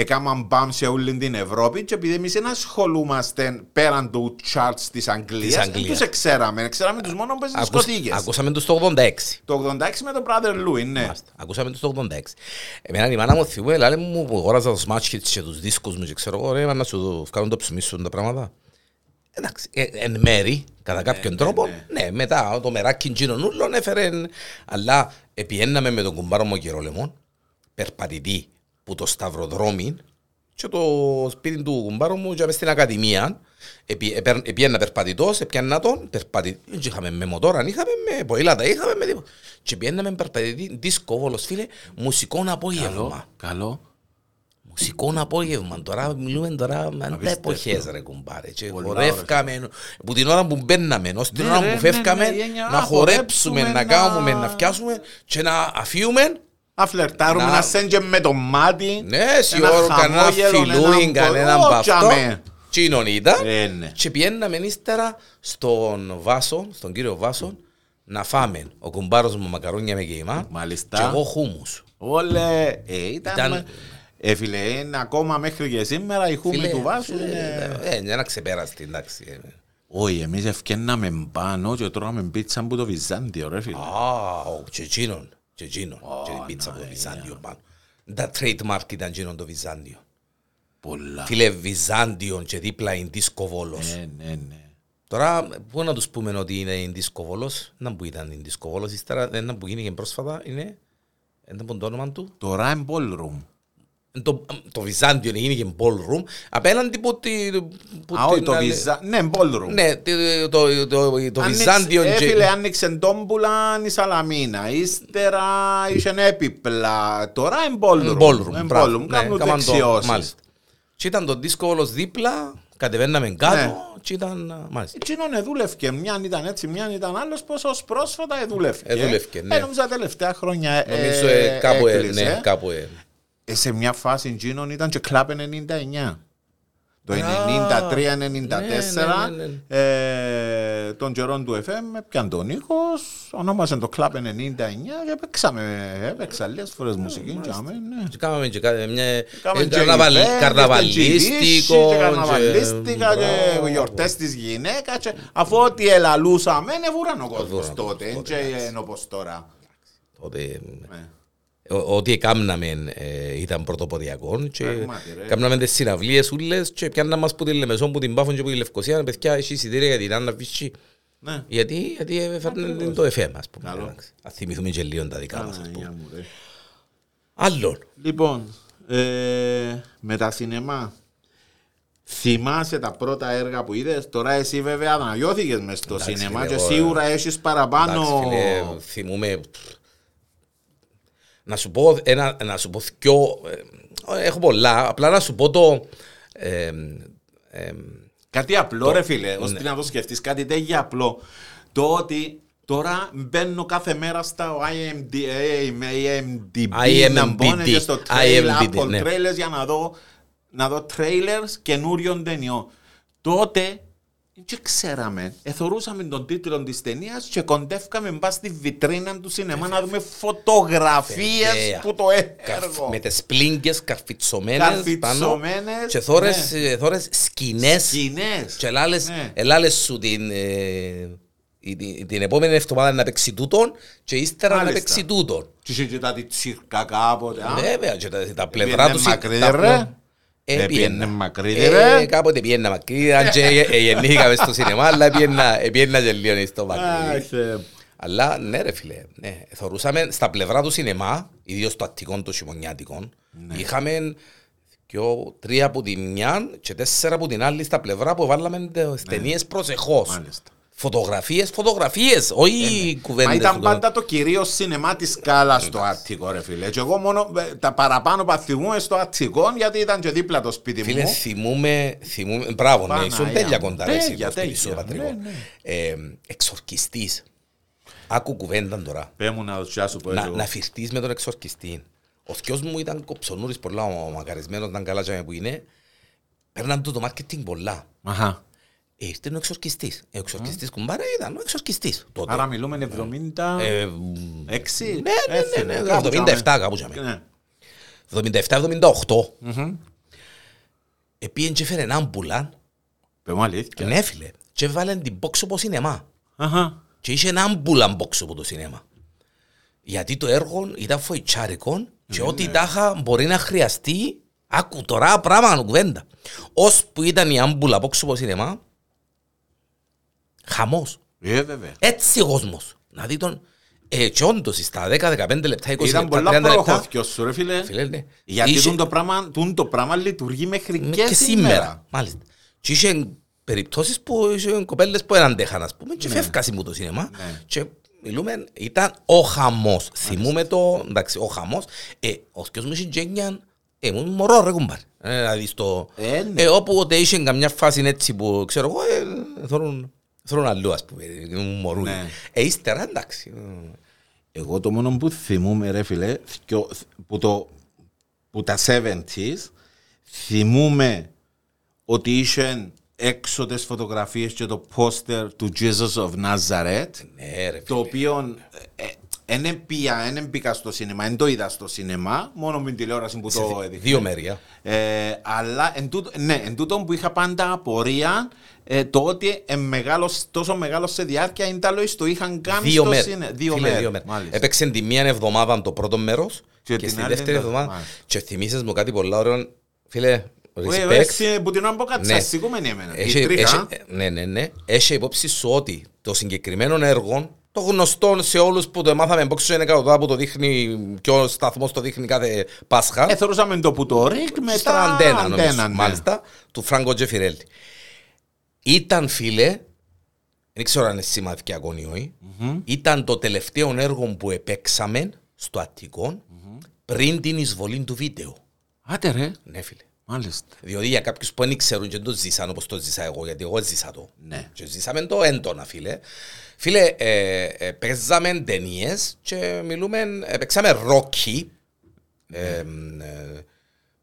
έκαναν μπαμ σε όλη την Ευρώπη και επειδή εμείς δεν ασχολούμαστε πέραν του charts της Αγγλίας, δεν Αγγλίας. τους εξέραμε. Εξέραμε τους μόνο που παίζουν Ακούς- δισκοθήκες. Ακούσαμε τους το 86. Το 86 με τον Brother Louis, ναι. Μάλιστα. Ακούσαμε τους το 86. Εμένα η μάνα μου θυμούμε, λέει μου που αγόρασα τους match hits και τους δίσκους μου και ξέρω εγώ, ρε, να σου κάνουν το ψημί σου τα πράγματα. Εντάξει, ε, εν μέρη, κατά κάποιον τρόπο, ναι, μετά το μεράκι τζινονούλων έφερε, αλλά επιέναμε με τον κουμπάρο μου Γερόλεμον, περπατητή που το σταυροδρόμι και το σπίτι του κουμπάρου μου και μες στην ακαδημία επι- επέρ- επιένα περπατητός, επιάνα τον περπατητή, δεν είχαμε με μοτόρα, είχαμε με ποήλατα, είχαμε με τίποτα. Και επιέναμε περπατητή, δίσκο βόλος φίλε, μουσικό απόγευμα. Καλό, καλό. Μουσικό απόγευμα. Τώρα μιλούμε τώρα με τα Απίστευτο. εποχές ρε κουμπάρε. Και Πολλά χορεύκαμε, που την ώρα που μπαίναμε, ως την Ναι, ώρα ρε, που ναι, φεύγαμε, ναι, γένια, να να χορέψουμε, χορέψουμε, να να- κάνουμε, να φτιάσουμε και να αφιούμε. Να φλερτάρουμε, Να- να σέντζε με το μάτι. Ναι, ένα σιώρο, κανένα χαμόγελο, φιλούιν, έναν κανέναν πο- παυτό. Ότσαμε. Τσίνον ήταν. Ε, ναι. Και πιέναμε ύστερα στον Βάσο, στον κύριο Βάσο, να φάμε. Ο κουμπάρος μου μακαρόνια με κεϊμά Μάλιστα. και εγώ χούμους. Όλε, ε, ήταν... Ήταν- Ε, φίλε, είναι ακόμα μέχρι και σήμερα η χούμη Φίλε, του Βάσου φίλε, είναι... Ε, είναι ένα ξεπέραστη, εντάξει. ε. Όχι, εμείς ευκαινάμε πάνω και τρώγαμε πίτσα από το Βυζάντιο, ρε φίλε. Α, ο Τσετσίνον. Τσετσίνον. Και την πίτσα από το Βυζάντιο πάνω. Τα trademark ήταν εκείνον το Βυζάντιο. Πολλά. Φίλε, Βυζάντιο και δίπλα είναι δίσκοβόλος. Ναι, ναι, ναι. Τώρα, πού να τους πούμε ότι είναι η δίσκοβόλος. Να που ήταν η δίσκοβόλος. Ύστερα, ένα που γίνηκε πρόσφατα είναι... Ένα από το όνομα του. Τώρα είναι ballroom. Το, το Βυζάντιο γίνηκε ballroom. Απέναντι που, τη, που Α, όχι, την το άλλη- Βυζάντιο. Ναι, ballroom. Ναι, το, το, το, το Άνοιξε- Βυζάντιο... Ε, και- φίλε, άνοιξε τόμπουλα η Σαλαμίνα. Ύστερα είχε έπιπλα. Τώρα είναι ballroom. Ballroom, Είναι μπράβο. ballroom. Ναι, Κάνουν κάμαν το- δεξιώσεις. μάλιστα. Και ήταν το δίσκο όλος δίπλα, κατεβαίναμε κάτω Ναι. και ήταν... α, Μάλιστα. Εκείνον εδούλευκε. Μια ήταν έτσι, μια ήταν άλλος, πως ως πρόσφατα εδούλευκε. Εδούλευκε, ναι. Ε, νομίζω τα τελευταία χρόνια ε, Νομίζω ε, κάπου ε, έκλεισε. ναι, κάπου ε. Ε, σε μια φάση εκείνον ήταν και κλαπ 99. Το Α, 93-94 ναι, ναι, ναι, ε, των καιρών του FM πιαν τον ήχος, ονόμασε το Club 99 και παίξαμε, έπαιξα λίγες φορές μουσική. και άμε, ναι. Και κάναμε και κάτι, μια Κάμε ε, και καρναβαλ- event, και καρναβαλίστικο. και καρναβαλίστικα και Μπράβο. γιορτές της γυναίκας και αφού ό,τι ελαλούσαμε εβουραν ο κόσμος Εβουραν ο τότε κόσμος και τότε, εντάξει. είναι όπως τώρα. Τότε, Ναι. ο- Ό,τι έκαναμε ε, ήταν πρωτοποδιακό και Πράγματι, ρε. κάναμε τις συναυλίες ούλες και πιάνναμε μας που τη Λεμεσόν, που την Πάφον και που τη Λευκοσία, παιδιά, έχει εισιτήρια για την Άννα Φυσί. Ναι. Γιατί, γιατί έφερνε το FM, ας πούμε. Καλό. εντάξει. Ας θυμηθούμε και λίγο τα δικά μας, ας πούμε. Παναγία μου, ρε. Άλλον. Λοιπόν, ε, με τα σινεμά. Θυμάσαι τα πρώτα έργα που είδες, τώρα εσύ βέβαια αναγιώθηκες μες στο Εντάξει, σινεμά φίλε, και εγώ, σίγουρα έχεις παραπάνω... Εντάξει, φίλε, θυμούμε... Να σου πω ένα, να σου πω δυο, ε, έχω πολλά, απλά να σου πω το... Ε, ε, Κάτι απλό ρε φίλε, Ναι. ώστε να το σκεφτείς, κάτι τέτοιο απλό. Το ότι τώρα μπαίνω κάθε μέρα στα IMD, IMDb, να μπω IMDb, και στο trailer, IMDb, Apple ναι. trailers για να δω, να δω trailers καινούριων ταινιών. Τότε δεν ξέραμε. Εθωρούσαμε τον τίτλο της ταινίας και κοντεύκαμε μπα στη βιτρίνα του σινεμά να δούμε φωτογραφίες Βέβαια. που το έργο. με τις πλίνκες καρφιτσωμένες πάνω Καρφιτσωμένες, και θόρες, ε, θόρες σκηνές Σκηνές. και ελάλες, Ναι. ελάλες σου την, ε, η- την, την επόμενη εβδομάδα να παίξει τούτον και ύστερα να Μάλιστα. παίξει τούτον. Και είχε και τα της τσίρκα κάποτε. α. Βέβαια, και τα, τα πλευρά Πήγαινε τους... μακρύτερα, τα- ρε. Ε, Ε, πιέννα. πήγαινε μακρύτερα. Ε, κάποτε πιέννα μακρύτερα, αν και ε, ε, γεννήθηκαμε στο σινεμά, αλλά πιέννα, ε, πιέννα και λίγο στο μακρύτερα. Αχ, Θεέ μου. Αλλά ναι ρε φίλε, ναι. Θωρούσαμε στα πλευρά του σινεμά, ιδίως το αττικό, το χειμωνιάτικο, Ναι. είχαμε δυο, τρία από τη μια και τέσσερα από την άλλη στα πλευρά που βάλαμε τις ταινίες προσεχώς. Ναι. Μάλιστα. Φωτογραφίες, φωτογραφίες, όχι κουβέντες. Μα ήταν του- πάντα το κυρίως σινεμά της σκάλας στο Αττικό, ρε φίλε. Και εγώ μόνο ε, τα παραπάνω παθημούμε στο Αττικό γιατί ήταν και δίπλα το σπίτι Φίλε, μου. θυμούμε, θυμούμε, μπράβο, ναι, Παναγία ήσουν τέλεια μου. κοντά, ρε, εσύ, Τέλεια, στο σπίτι σου, τέλεια. πατρικό. Ναι, ναι. Ε, εξορκιστής. Άκου κουβέντα τώρα. Πέ μου να το σου πω να, εγώ. να φυρτείς με τον εξορκιστή. Ο θκιός μου ήταν κοψονούρης πολλά, ο μακαρισμένος ήταν καλά και που είναι. Παίρναν του το marketing πολλά. Αχα. Ε, ήρθε ο εξορκιστής. Ε, Ο εξορκιστής κουμπάρα ήταν ο εξορκιστής τότε. Άρα μιλούμε 76. Ε, Ναι, ναι, ναι, ναι, 77 κάπου τζάμε. 77-78. Επίεν και φέρε άμπουλα. Πέ μου αλήθεια. Ναι φίλε. Και βάλεν την box από σινεμά. Αχα. Και είχε ένα άμπουλα box από το σινέμα. Γιατί το έργο ήταν φοητσάρικο και ό,τι τάχα μπορεί να χρειαστεί, άκου τώρα πράγμα κουβέντα. Ως που ήταν η άμπουλα box από σινεμά, Χαμός. Ε, βέβαια. Έτσι ο κόσμος. Να δει τον... Ε, και όντως, στα 10-15 λεπτά, 20 Ήταν λεπτά, πολλά 30 λεπτά, προχώθηκιος σου ρε φίλε. φίλε, ναι. Γιατί Είχε- τούν το πράγμα, τούν το πράγμα λειτουργεί μέχρι με- και, σήμερα. Μάλιστα. Και είχε περιπτώσεις που είχε κοπέλες που δεν αντέχαν, ας πούμε, και φεύγασαν μου το σινεμά. Ναι. Και μιλούμε, ήταν ο χαμός. Θυμούμε το, εντάξει, ο χαμός. Ε, ο σκιος μου είχε γένιαν, ε, ήμουν μωρό ρε κουμπάρ. Ε, δηλαδή στο... Ε, ναι. Ε, όπου ούτε είχε καμιά φάση έτσι που, ξέρω εγώ, ε, θέλουν, θέλουν αλλού, ας πούμε, ήμουν μωρούι. Ναι. Ε, ύστερα, εντάξει. Εγώ το μόνο που θυμούμαι ρε φίλε, θκιο- που, το, που τα 70s, θυμούμαι ότι είχε έξω τις φωτογραφίες και το πόστερ του Jesus of Nazareth, Ναι, ρε, το οποίο δεν πήγα, δεν μπήκα στο σινεμά, δεν το είδα στο σινεμά, μόνο με την τηλεόραση που το έδειχνε. δύο μέρια. Ε, αλλά εν τούτο, ναι, εν τούτο που είχα πάντα απορία ε, το ότι ε, μεγάλος, τόσο μεγάλος σε διάρκεια είναι τα λόγια το είχαν κάνει Δύο στο μέρες. σινεμά. Δύο Φίλε, μέρες. δύο μέρες. μάλιστα. Έπαιξε τη μία εβδομάδα το πρώτο μέρος Και και, την στη άλλη δεύτερη το- εβδομάδα. μάλιστα. Και θυμίσες μου κάτι πολύ ωραίο. Φίλε, Ε, respect. έτσι, Που την ώρα που κάτσα, Ναι. σηκούμενη εμένα. Η Έχει- τρίχα, έχει- Ναι, ναι, ναι. Έχει υπόψη σου ότι το συγκεκριμένο έργο, το γνωστό σε όλους που το μάθαμε box είναι εκατοτά που το δείχνει και ο σταθμός το δείχνει κάθε Πάσχα. ε, θεωρούσαμε το που το ρίκ μετά Στα αντένα, νομίζω, αντένα, ναι. μάλιστα, του Φράγκο Τζεφιρέλη. Ήταν, φίλε, δεν ξέρω αν είναι σημαντικό ή όχι, ήταν το τελευταίο έργο που επέξαμε στο αττικο πριν την εισβολή του βίντεο. Άντε ρε, Ναι, φίλε. μάλιστα. Διότι για κάποιους που δεν ξέρουν και το ζήσαν όπως το ζήσα εγώ, γιατί εγώ ζήσα το. Ναι. Και ζήσαμε το έντονα, φίλε. Φίλε, ε, ε, παίζαμε ταινίες και μιλούμε, ε, παίξαμε ρόκι. Ε, ε,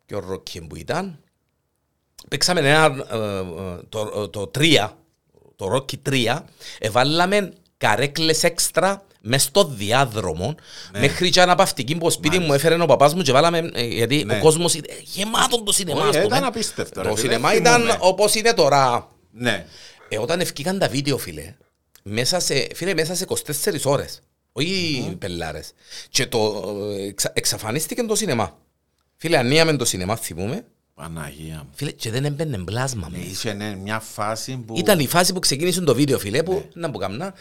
ποιο ρόκι που ήταν. Παίξαμε ένα, ε, ε, το, το 3, το ρόκι 3. Εβάλαμε καρέκλες έξτρα μες στο διάδρομο μέχρι και αναπαυτική που σπίτι μου έφερε ο παπάς μου και βάλαμε, ε, γιατί Ναι. ο κόσμος ήταν γεμάτο το σινεμά. Όχι, ας πούμε. ήταν απίστευτο, ρε Το φίλε, σινεμά θυμούμαι. ήταν όπως είναι τώρα. Ναι. Ε, όταν ευκήκαν τα βίντεο, φίλε, μέσα σε, φίλε, μέσα σε 24 ώρες, όχι πελάρες, και το, ε, εξα, εξαφανίστηκε το σινεμά. Φίλε, ανοίγαμε το σινεμά, θυμούμε, Παναγία μου. φίλε, και δεν έμπαινε πλάσμα μέσα. Είχε ναι, μια φάση που... Ήταν η φάση που ξεκίνησε το βίντεο, φίλε, που Ναι. να που καμνά,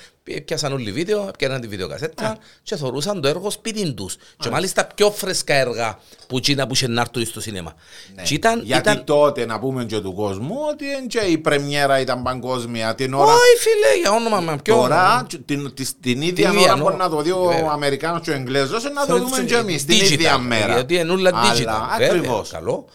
πιάσαν όλοι βίντεο, πιάσαν τη βιντεοκασέτα και θωρούσαν το έργο σπίτι τους. Και μάλιστα πιο φρέσκα έργα που εκείνα που είχε να έρθουν στο σινεμά. Ναι. Και ήταν, Γιατί ήταν... τότε να πούμε και του κόσμου ότι εν και η πρεμιέρα ήταν παγκόσμια την ώρα. Όχι, φίλε, για όνομα με ποιο... Τώρα την, την, την ίδια ίδια ώρα ώρα. μπορεί να το δει ο Βέβαια. Αμερικάνος και ο Εγγλέζος να το Θεωρείται δούμε και εμείς την digital, ίδια μέρα. Γιατί είναι όλα digital. Αλλά βέβαια, ακριβώς. Καλό.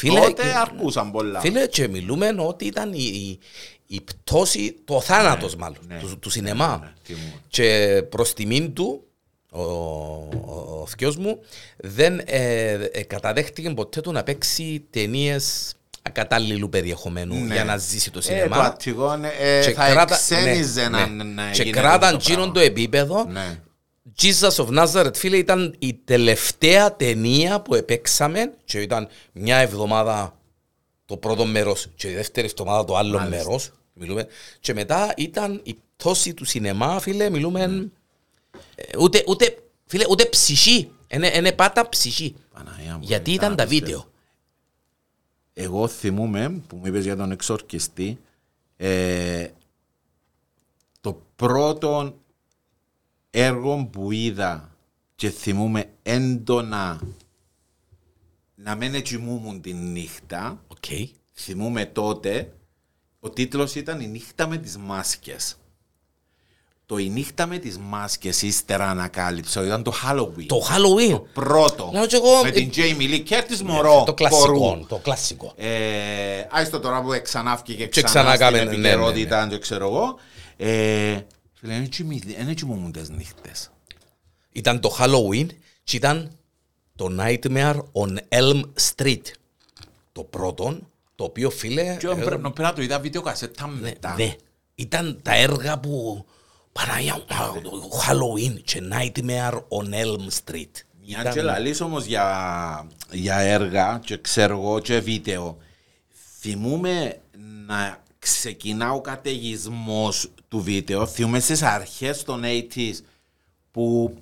Φίλε, Τότε και- αρκούσαν πολλά. Φίλε, και μιλούμε ότι ήταν η, η, η πτώση, το θάνατος μάλλον, ναι. του, του σινεμά. ναι, θυμούμαι. και προς τιμήν του, ο, ο, ο θκιός μου, δεν ε, ε, καταδέχτηκε ποτέ του να παίξει ταινίες ακατάλληλου περιεχομένου Ναι. για να ζήσει το Ε, σινεμά. το Αττικό ε, Και θα κράτα- εξένιζε ναι, να, ναι. να Και γίνεται κράταν αυτό το τζίνον το πράγμα. επίπεδο Ναι. Jesus of Nazareth, φίλε, ήταν η τελευταία ταινία που επέξαμε και ήταν μια εβδομάδα το πρώτο μέρος και η δεύτερη εβδομάδα το άλλο Μάλιστα. μέρος. Μιλούμε. Και μετά ήταν η πτώση του σινεμά, φίλε, μιλούμε... ε, Ούτε, ούτε, φίλε, ούτε ψυχή. Είναι πάτα ψυχή. Παναγία μου, Γιατί ήταν ήταν τα απίστευτο. βίντεο. Εγώ θυμούμαι που μου είπες για τον εξορκιστή ε, το πρώτο έργο που είδα και θυμούμαι έντονα να μην κοιμούμουν τη νύχτα Οκ. θυμούμαι τότε ο τίτλος ήταν «Η νύχτα με τις μάσκες». Το «Η νύχτα με τις μάσκες» ύστερα ανακάλυψα ήταν το Halloween. Το Halloween. πρώτο. Λέω και εγώ, με ε, την Jamie Lee Curtis μωρό. Το κλασικό. κορού. Το κλασικό. Ε, άιστο τώρα που ξανάφηκε Και ξανά, ξανά στην κάμε, ναι, ναι, επικαιρότητα, δεν ξέρω εγώ. Ε, Φίλε, δεν κοιμη- δεν κοιμούμουν τις νύχτες. Ήταν το Halloween και ήταν το Nightmare on Elm Street. Το πρώτο, το οποίο φίλε... Και ε, πρέπει να- πρέπει να το είδα βίντεο κασέτα μετά. Ναι, ήταν τα έργα που Παναγιά μου, α, το Halloween και Nightmare on Elm Street. Μια Ήταν- και λαλείς όμως για, για έργα και ξέρω εγώ και βίντεο. Θυμούμαι να ξεκινά ο καταιγισμός του βίντεο. Θυμούμαι στις αρχές των 80s που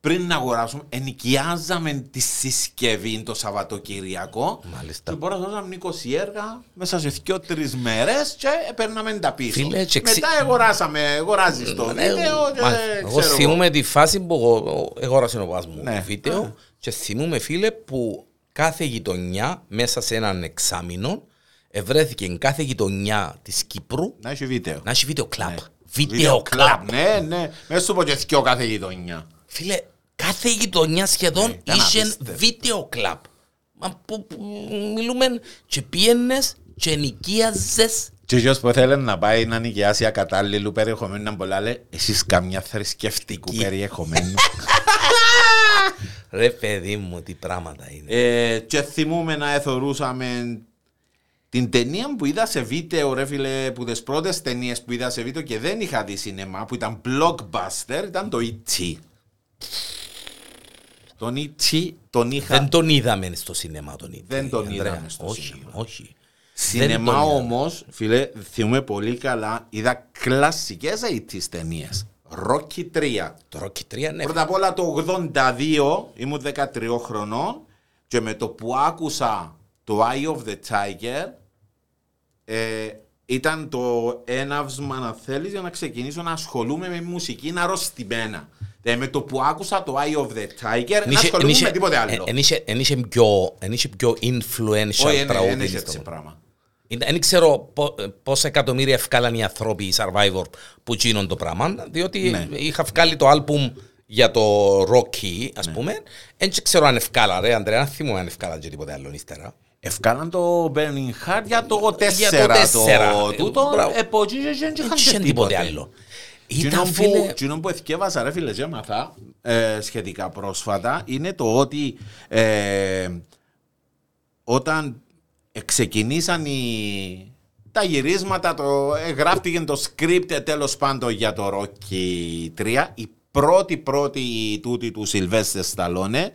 πριν να αγοράσουμε, ενοικιάζαμε τη συσκευή το Σαββατοκύριακο. Μάλιστα. Και μπορώ να δώσαμε 20 έργα μέσα σε 2-3 μέρες και παίρναμε τα πίσω. Φίλε, και ξε- Μετά αγοράσαμε, αγοράζεις το Ναι, βίντεο και μάλιστα. Εγώ ξέρω εγώ. θυμούμαι τη φάση που εγώ- αγόρασε ο παπάς μου Ναι. βίντεο και θυμούμαι φίλε που κάθε γειτονιά μέσα σε έναν εξάμεινο ευρέθηκε κάθε γειτονιά της Κύπρου Να έχει βίντεο. να έχει βίντεο κλαμπ. Ναι. Βίντεο κλαμπ. Ναι, ναι. Μέσα σου πω και θκυο κάθε γειτονιά. Φίλε, κάθε γειτονιά σχεδόν Ναι, ήταν είχε απίστευτο. βίντεο κλαμπ. Μα που, που μιλούμε και πήγαινες και νοικίαζες Και ποιος που θέλει να πάει να νοικιάσει ακατάλληλου περιεχομένου να πολλά λέει εσείς καμιά θρησκευτικού περιεχομένου. Ρε παιδί μου, τι πράγματα είναι. ε, και θυμούμε να εθωρούσαμε την ταινία που είδα σε βίντεο ρε φίλε που τις πρώτες ταινίες που είδα σε βίντεο και δεν είχα δει σινεμά που ήταν blockbuster ήταν το E.T. Τον E.T. τον είχα Δεν τον είδαμε στο σινεμά τον είδαμε. Δεν τον Ανδρέα. είδαμε στο όχι, σινεμά. Όχι, Δεν Σινεμά τον είδαμε. όμως, φίλε, θυμούμε πολύ καλά, είδα κλασικές AIDS ταινίες. Rocky 3. Το Rocky 3, ναι. Πρώτα απ' όλα το 82 ήμουν 13 χρονών και με το που άκουσα το Eye of the Tiger ε, ήταν το έναυσμα να θέλεις για να ξεκινήσω να ασχολούμαι με μουσική να αρρωστημένα. Ε, με το που άκουσα το Eye of the Tiger να ασχολούμαι με τίποτε άλλο. Εν είχε πιο, εν είχε πιο influential Όχι, δεν τραγούδι. είναι στο έτσι μόνο. πράγμα. Δεν ξέρω πο- πόσα εκατομμύρια ευκάλαν οι άνθρωποι, οι survivor, που γίνουν το πράγμα, διότι Ναι. είχα βγάλει το άλμπουμ για το Rocky, ας Ναι. πούμε. Δεν ξέρω αν ευκάλα, ρε, Αντρέα, αν θυμούμαι αν ευκάλα και τίποτε άλλο ύστερα. Ευκάλαν το Burning Heart για το 4 Για το τέσσερα. το τούτο, Μπράβο. εποχή και δεν Δεν είχαν είχε και τίποτε τίποτε. άλλο. Εκείνο Ήταν, που, φίλε, εκείνο που εθιέβασα ρε φίλε και έμαθα ε, σχετικά πρόσφατα είναι το ότι ε, όταν ξεκινήσαν οι, τα γυρίσματα, το, ε, γράφτηκε το script ε, τέλος πάντων για το Rocky 3, η πρώτη πρώτη τούτη του Σιλβέστερ Σταλόνε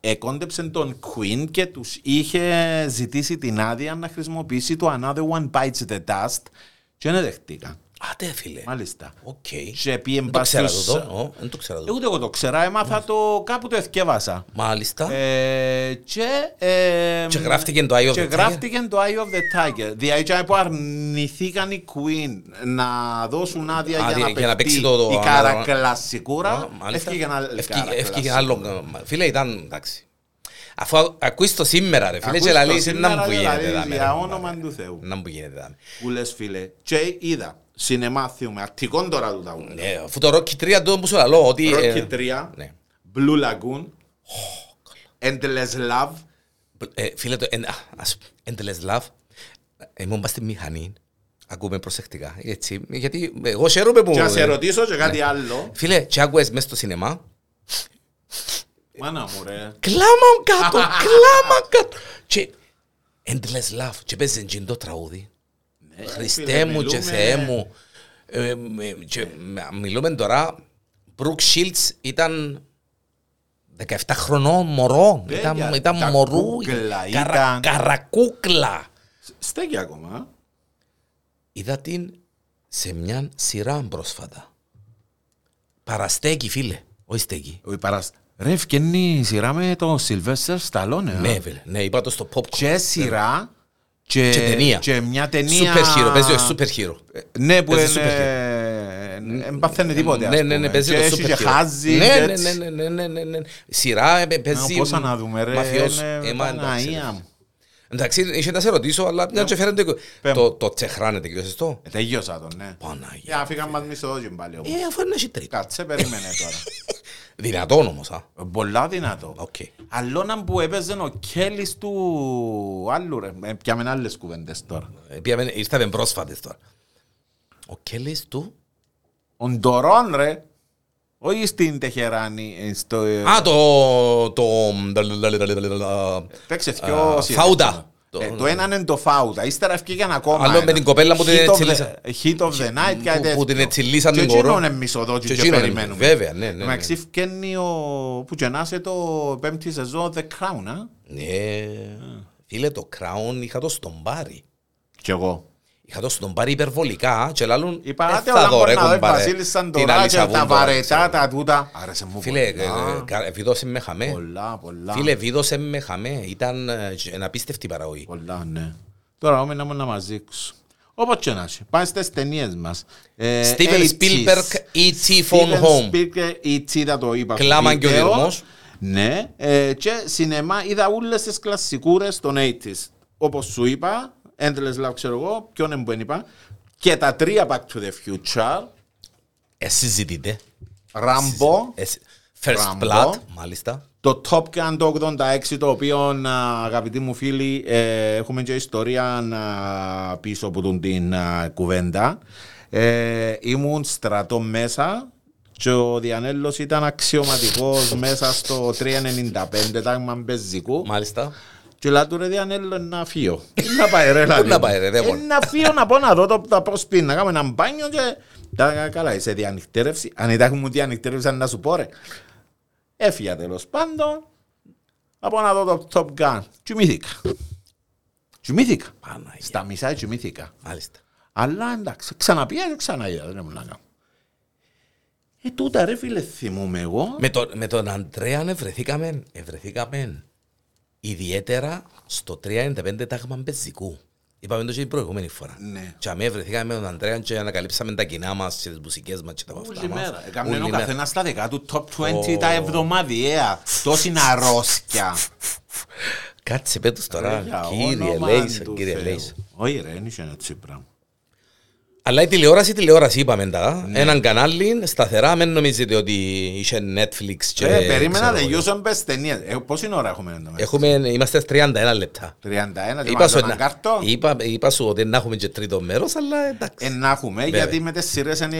εκόντεψε τους Queen και τους είχε ζητήσει την άδεια να χρησιμοποιήσει το Another One Bites the Dust και δεν δεχτήκαν. Άτε, φίλε. Μάλιστα. Οκ. Και πήγε Δεν το ξέρα στους- το, το, δεν το ξέρα Ε, το. Ούτε εγώ το ξέρα, έμαθα το κάπου το εθκιάβασα. Μάλιστα. Ε, και, ε, Και γράφτηκε το Eye of και the Tiger. γράφτηκε το Eye of the Tiger. Δηλαδή που αρνηθήκαν οι Queen να δώσουν άδεια για Άδεια να, για να παίξει παιχτεί το- το η ανάλογα. καρακλασσικούρα. Μάλιστα. Έφυγε ένα Ευκήγε- Ευκήγε καρακλασσικό. άλλο. Φίλε, ήταν εντάξει. Αφού α- ακούεις το σήμερα, ρε φίλε, Ακούς και το λαλείς, σήμερα, να μου ρε, γίνεται λαλείς, δάμε. για ρε, όνομα ρε. του Θεού. Να μου γίνεται δάμε. Που λες φίλε. Και είδα, σινεμά θυμούμε, αττικόν τώρα του τα ούλα. Ναι, αφού το Rocky 3 το που σου λαλώ, ότι... ε, Rocky 3, ναι. Blue Lagoon, Endless Love, Ε, Φίλε, το εν- α, ας- Endless Love, ε, ήμουν πας στη μηχανή, ακούμε προσεκτικά, έτσι, γιατί εγώ χαίρομαι που... Και να σε ε, ρωτήσω και κάτι ναι. άλλο. Φίλε, και άκουες μες στο σινεμά, Μάνα μου ρε. κλάμα κάτω, κλάμα κάτω. Και Endless Love, και παίζεις εκείνο το τραγούδι. Χριστέ φίλε, μου και μιλούμε- Θεέ μου. Ε, με- και με- Μιλούμε τώρα, Brooke Shields ήταν 17 χρονών μωρό. Παιδιά, Ήταν, ήταν τα μωρού. κούκλα καρα- ήταν. Καρακούκλα. Στέκει ακόμα. Είδα την σε μια σειρά πρόσφατα. Παραστέκει φίλε, όχι στέκει. Όχι παρασ... Ρε, ευκαινεί η σειρά με τον Σιλβέστερ Σταλόνε. Ναι, φίλε, ναι, είπα το στο popcorn. Και σειρά και, Και ταινία. και μια ταινία... Super hero, παίζει ο super hero. Ναι, που Παίζει είναι... Δεν παθαίνει τίποτε, ας Ναι, ναι, ναι, πούμε. παίζει Και το έχει super και hero. χάζει Ναι, και ναι, έτσι. ναι, ναι, ναι, ναι, ναι, ναι. Σειρά ε, παίζει Πόσα να δούμε ρε, μαφιός. είναι Ε, μα, εντάξει, Παναγία ρε. μου. Εντάξει, είχε να σε ρωτήσω, αλλά μια και φέρετε Πέμ. το, το τσεχράνετε και σωστό. Ε, Τελειώσα τον, ναι. Παναγία. Για φύγαν μας μισθόδιν πάλι όμως. Ε, αφού είναι έχει τρίτο. Κάτσε, περίμενε τώρα. Δυνατόν όμως, α. Πολλά δυνατό. Οκ. Αλλόνα που έπαιζε ο Κέλλης του άλλου ρε. Ε, Πιάμε άλλες κουβέντες τώρα. Ε, πήγαμε- Ήρθαμε πρόσφατες τώρα. Ο Κέλλης του... Ο Ντορόν ρε. Όχι στην Τεχεράνη. ε, Στο... Α, το... το... Παίξε Α, δυο σειρές. Φάουτα. Ε, Το ένα είναι το Φάουτα. Ύστερα ευκήγαν ακόμα Άλλο ένα. με την κοπέλα που την Hit of ετσιλίσα. the- Hit of the night Που- κάτι που την τέτοιο. ετσιλίσαν Και την εκείνο κορώ. είναι μισοδότσι Και και εκείνο είναι, περιμένουμε. βέβαια, ναι, ναι, ναι. Εντάξει φκένει ο... που γεννάσε το πέμπτη σεζόν The Crown, α. Ναι. Φίλε, το Crown είχα το στον Μπάρι. Κι εγώ. Είχα το στον πάρει υπερβολικά και λάλλον Είπα, «Ε, άτε θα όλα δω, μπορεί ρε, να δω η κουμπάρε, Βασίλισσα την τώρα άλλη και τα σαβούν τώρα, βαρετά, ξέρω. τα τούτα. Άρεσε μου Φίλε, ε, πολλά. κα- βίδωσε με χαμέ. Πολλά, πολλά. Φίλε, βίδωσε με χαμέ. Ήταν ε, ένα απίστευτη παραγωγή. Πολλά, ναι. Τώρα όμως να μου να μας δείξω. Όπως και να έχει. Πάμε στις ταινίες μας. Ε, Steven 80s. Spielberg, E.T. Phone Steven Home. Spielberg, E.T. θα το είπα. στο Κλάμα και ο βίντεο. Δυρμός. Ναι. Ε, και σινεμά είδα όλες τις κλασσικούρες των 80s. Όπως σου είπα, Endless Love ξέρω εγώ, ποιον είναι που δεν είπα. Και τα τρία Back to the Future. Ε, συζητείτε. Rambo. Ε, First Rambo. Blood, μάλιστα. Το Top Gun το 86 το οποίο α, αγαπητοί μου φίλοι ε, έχουμε και ιστορία α, πίσω από τον την α, κουβέντα ε, ήμουν στρατό μέσα και ο Διανέλος ήταν αξιωματικός μέσα στο 395 τάγμα μπεζικού Μάλιστα. Και λέω του ρε Διανέλο να φύγω να πάει ρε λάδι να πάει, ρε, δεν Ε, μπορεί. να φύγω να πω να δω το, τα πώς πει να κάνουμε ένα μπάνιο και τα καλά είσαι διανυκτέρευση αν ήταν μου διανυκτέρευση να σου πω ρε Έφυγα τέλος πάντων από να δω το Top Gun. Κοιμήθηκα. Κοιμήθηκα. Παναγία. Στα μισά κοιμήθηκα. Μάλιστα. Αλλά εντάξει, ξαναπήγα και ξαναείδα. Δεν ήμουν να κάνω. Ε, τούτα ρε φίλε θυμούμαι εγώ. Με, τον- με τον Αντρέα ευρεθήκαμε, ευρεθήκαμε ιδιαίτερα στο 395 τάγμα μπεζικού. Είπαμε το και την προηγούμενη φορά. Ναι. Και αμέ βρεθήκαμε με τον Αντρέα και ανακαλύψαμε τα κοινά μας και τις μουσικές μας και τα αυτά Όλη μας. μέρα. Έκαμε Όλη ο μέρα. καθένας στα δικά του top 20 τα εβδομαδιαία. Τόση αρρώσκια. Κάτσε πέτους τώρα, Ρε, για κύριε όνομα Λέης, του κύριε Θεού. Λέης. Όχι ρε, δεν είχε έτσι πράγμα. Αλλά η τηλεόραση, η τηλεόραση είπαμε τα. Ναι. Έναν κανάλι σταθερά, μην νομίζετε ότι είχε Netflix και... Ε, περίμενα ξέρω εγώ. τελειώσαν πες ταινίες. Ε, Πόση ώρα έχουμε εδώ μέσα; Έχουμε, είμαστε 31 λεπτά. 31, Είπα είπα σου, έναν να- κάρτο. είπα, είπα σου ότι να έχουμε και τρίτο μέρος, αλλά εντάξει. Ε, να έχουμε, Βέβαια. γιατί με τις σειρές είναι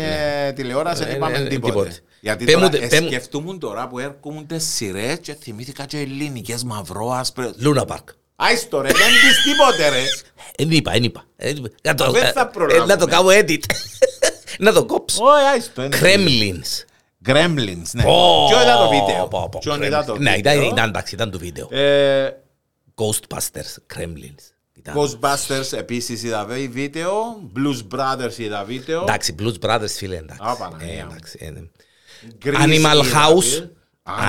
τηλεόραση δεν Ε, είπαμε ε, τίποτε. τίποτε. Γιατί Πέ μου τώρα τε- ε, πέ μου- σκεφτούμουν τώρα που έρχομουν τις σειρές και θυμήθηκα και ελληνικές μαυρός άσπρο. Λούνα Πάρκ. Άιστο ρε, δεν πεις τίποτε ρε. Δεν είπα, δεν είπα. Ε, Να το, Δεν θα ε, προλάβουμε. να το κάνω edit. να το κόψω. Όχι, άιστο. είναι- Kremlins. Gremlins, ναι. Ω, Ποιο είδα το βίντεο. πω, πω, Ποιον Kremlins. είδα το Ναι, ήταν, βίντεο. ήταν, εντάξει, ήταν το βίντεο. Ε, Ghostbusters, Kremlins. Ήταν- Ghostbusters επίσης είδα βέ- βίντεο. Blues Brothers είδα βίντεο. Εντάξει, Blues Brothers, φίλε, εντάξει. Α, Παναγία Ε, μου. εντάξει, ε, ναι. Grease Animal είδα House.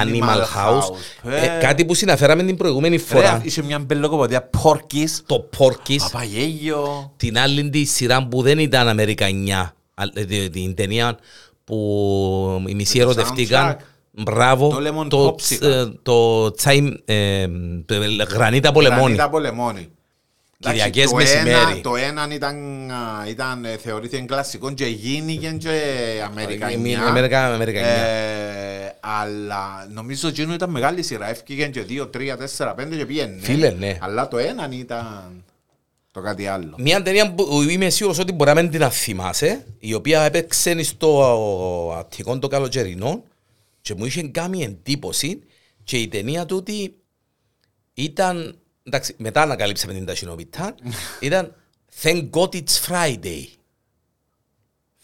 Βίντεο. Animal House. Ε, Ε, Κάτι που συναφέραμε την προηγούμενη Ρε, φορά. είχε μια μπελοκοποδία Porky's. Το Porky's. Παπαγέγιο. την άλλη τη σειρά που δεν ήταν Αμερικανιά, αλλά, ε, την ταινία που οι μισοί το ερωτευτήκαν. soundtrack. Μπράβο, Το Lemon το, Popsicle. ε, το τσάι, ε, το γρανίτα πολεμόνι. Γρανίτα πολεμόνι. Κυριακές Εντάξει, το μεσημέρι. ένα- Το έναν ήταν, α, ήταν ε, θεωρήθηκε κλασικό και γίνηκε και Η Αμερικανιά. Αμερικα- Αμερικανιά. Ε, αλλά νομίζω ότι ήταν μεγάλη σειρά. Έφυγε και δύο, τρία, τέσσερα, πέντε και πήγαινε. Φίλε, ναι. Αλλά το έναν ήταν το κάτι άλλο. Μια ταινία που είμαι σίγουρος ότι μπορεί να μην την θυμάσαι, η οποία έπαιξε στο Αττικό το καλοκαιρινό και μου είχε κάνει εντύπωση και η ταινία τούτη ήταν, εντάξει, μετά ανακαλύψαμε την ταχυνοβιτά, ήταν Thank God It's Friday.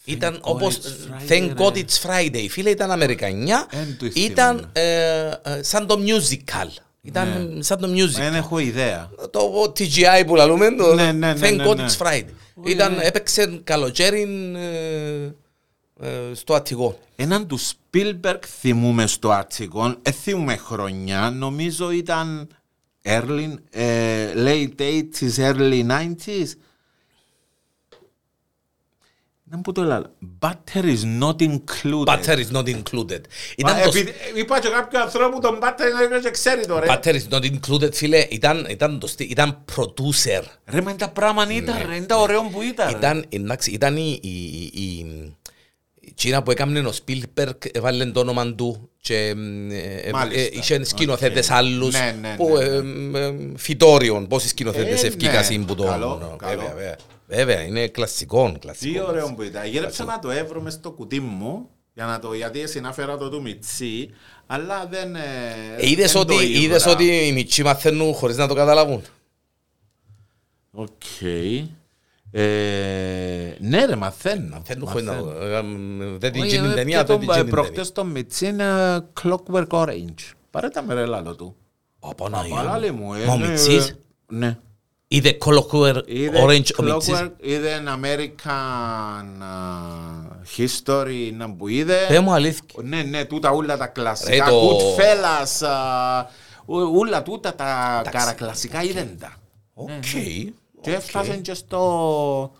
Ήταν God όπως It's Friday, Thank God ρε. It's Friday. Φίλε, ήταν Αμερικανιά, Εν του ήταν θυμούμαι. ε, ε, σαν το musical. Ήταν σαν το musical Δεν έχω ιδέα. το TGI που λαλούμε, το Ναι, ναι, ναι, Thank ναι, God ναι. It's Friday. Ήταν, έπαιξε καλοκαίρι ε, ε, στο Αττικό. Έναν του Spielberg θυμούμε στο Ατσικό, ε, θυμούμε χρονιά, νομίζω ήταν early, ε, late 80s, early 90s. Να πω το άλλο. Batteries Not Included. Batteries Not Included. Μα, Ήταν το επειδή- είπα και κάποιο ανθρώπου το Batteries δεν ξέρει τώρα. Batteries Not Included, φίλε, ήταν, ήταν, το, στή- ήταν producer. Ρε με τα πράγματα ήταν, ρε, είναι τα ωραίο που ήταν. ρε. Ήταν, εντάξει, ήταν η, η, η, η, η ταινία που έκαμνε ο Σπίλμπεργκ, έβαλε το όνομα του και ε, ε, Μάλιστα. ε, είχε σκηνοθέτες Οκ. άλλους Ναι, ναι, που ναι, ε, ε, φυτόριον, πόσοι σκηνοθέτες Ε, ευκήκασαν ναι. που το... Καλό, ναι, καλό. Βέβαια, βέβαια. Βέβαια, είναι κλασικό, κλασικό. Τι ωραίο που ήταν. Γύρεψα να το έβρω μες στο κουτί μου, για να το, γιατί συνάφερα το του Μιτσί, αλλά δεν... ε, Ε, είδες δεν ότι, το είδες ήβρα. ότι οι μητσοί μαθαίνουν χωρίς να το καταλάβουν. Οκ. Ε, ναι ρε, μαθαίνω. Μαθαίνουν χωρίς να το... ε, ε, Δεν την Όχι, γίνει ε, ταινία, και δεν την τον- γίνει ταινία. Προχτές το Μιτσί είναι Clockwork Orange. Πάρε τα με ρε λάλο του. Ω, Παναγία Απαλάλη μου. μου. ε, Μα ο ναι, Μιτσής; ε, Ναι. Είδε Clockwork Είδε Orange ο Μιτσής; Clockwork, είδε American uh, History να που είδε. Πέ μου αλήθεια. Ναι, ναι, τούτα όλα τα κλασικά. Ρε, το- Goodfellas, α, ου- όλα τούτα τα καρακλασικά είδεν τα. Οκ. Και έφτασε και στο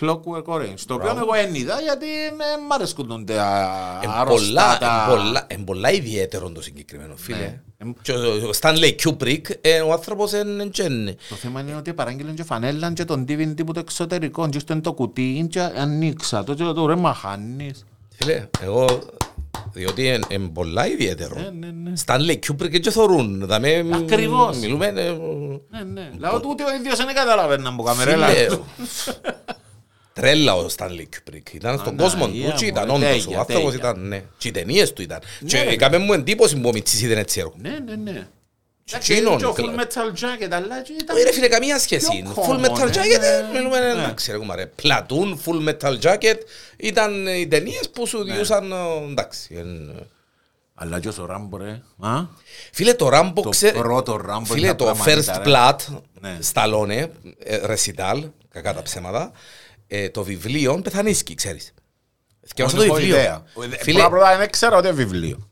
Clockwork Orange. Το οποίο εγώ δεν είδα γιατί με μ' αρέσκουν τα Εν αρρωστά πολλά- τα... εν πολλά- εν πολλά ιδιαίτερο το συγκεκριμένο φίλε. Ναι. Και ο Stanley Kubrick, ε, ο άνθρωπος είναι τζεν. Το θέμα είναι ότι παράγγειλαν και φανέλαν και τον DVD τύπου το εξωτερικό και στο το κουτί και ανοίξα το και λέω ρε μα χάνεις. Φίλε, εγώ, διότι είναι πολλά ιδιαίτερο. Ναι, ναι, ναι. Stanley Kubrick και θωρούν. δαμε, Ακριβώς. Μιλούμε, ε, Ναι, ναι. Λέω του ότι ο ίδιος δεν καταλαβαίνει να μου καμερέλα. φίλε, Τρέλα ο Stanley Kubrick. Ήταν στον κόσμο του Αναγία και μου, ήταν ε, όντως. τέγια, Ο άνθρωπος τέγια. ήταν, ναι. Και οι ταινίες του ήταν. Και ρε. έκαμε μου εντύπωση που ο Μιτσής είδε έτσι έργο. Ναι, ναι, ναι. Τσίνον, Και ο κλα- Full Metal Jacket αλλά και ήταν... Όχι ρε φίλε, καμία σχέση. Πιο Full Metal common, Jacket, ναι. ε, μιλούμε, Ναι. εντάξει ρε κουμάρε. Platoon, Full Metal Jacket, ήταν οι ταινίες που σου διούσαν, ε, εντάξει. εν- Αλλά και ο Ράμπο ρε. Α; Φίλε, το Rambo, Το ξέρε... πρώτο Rambo Φίλε, ήταν το πραγματικά, First ρε. Blood, Ναι. Stallone, ε, Recital, κακά τα ψέματα, ε, το βιβλίο πεθανίσκει, ξέρεις. Θκιάβασα το Έχω βιβλίο. ιδέα. Φίλε, Πρώτα πρώτα δεν ξέρω ότι βιβλίο.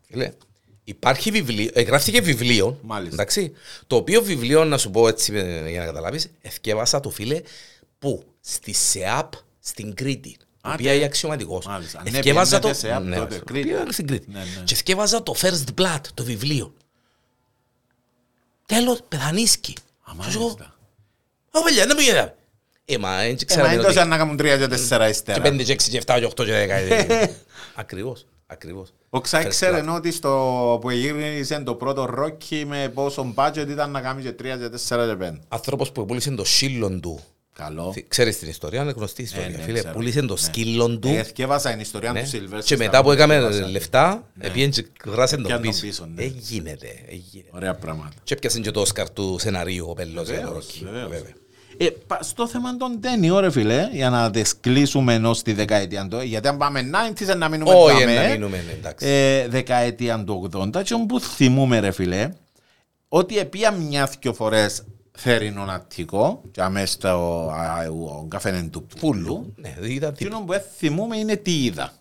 Φίλε, υπάρχει βιβλίο, ε, γράφτηκε βιβλίο, Μάλιστα. εντάξει, το οποίο βιβλίο, να σου πω έτσι ε, για να καταλάβεις, εθκεύασα το φίλε, που, στη ΣΕΑΠ στην Κρήτη, η Α, οποία τε. είναι αξιωματικός. Μάλιστα. Ναι, Εθκεύαζα το, πιένετε ΣΕΑΠ τότε, ναι, Κρήτη. πήγα στην Κρήτη. Ναι, ναι. Και εθκεύαζα το First Blood, το βιβλίο. Τέλος, πεθανίσκει. Α, Και εγώ, μάλιστα. «Ω, παιδιά, δεν πήγαινε. Ε, μα, έτσι Ε, Μα ξέραμε είναι ότι... τόσο να κάνουν τρία και τέσσερα Και ύστερα. πέντε και έξι και εφτά και οχτώ και δέκα. Ακριβώς, ακριβώς. Ο Ξάι First ξέρει Blood. ότι στο που γύρισε το πρώτο ρόκι με πόσο budget ήταν να κάνει και τρία και τέσσερα και πέντε. Άνθρωπος που πούλησε το σύλλον του Καλό. Θυ- Ξέρεις την ιστορία, είναι γνωστή ιστορία. ναι, Φίλε, ξέρω. πούλησε το σκύλον του Ε, Εθκεύασα την ιστορία ναι, του Σιλβέρ. και μετά που έκαμε λεφτά, πήγαινε και γράσε τον Πιάνε τον πίσω. πίσω, ναι. Ε, γίνεται, ε, γίνεται. Ωραία πράγματα. Και έπιασε και το Όσκαρ του σεναρίου ο Πελός για το Βεβαίως, Ρόκι. βεβαίως. βέβαια. Ε, πα- στο θέμα των τένιων, ρε φίλε, για να τις κλείσουμε ενώ στη δεκαετία του, γιατί αν πάμε 90s να μείνουμε Όχι, τζάμε, να μείνουμε, ναι, εντάξει. ε, δεκαετία του 80, και όπου θυμούμε ρε φίλε, ότι επία μια δυο φορές θέρινον αττικό, και αμέσως στο α, ο καφένεν του πουλού, Ναι, ήταν τι- εκείνο που δεν θυμούμε είναι τι είδα.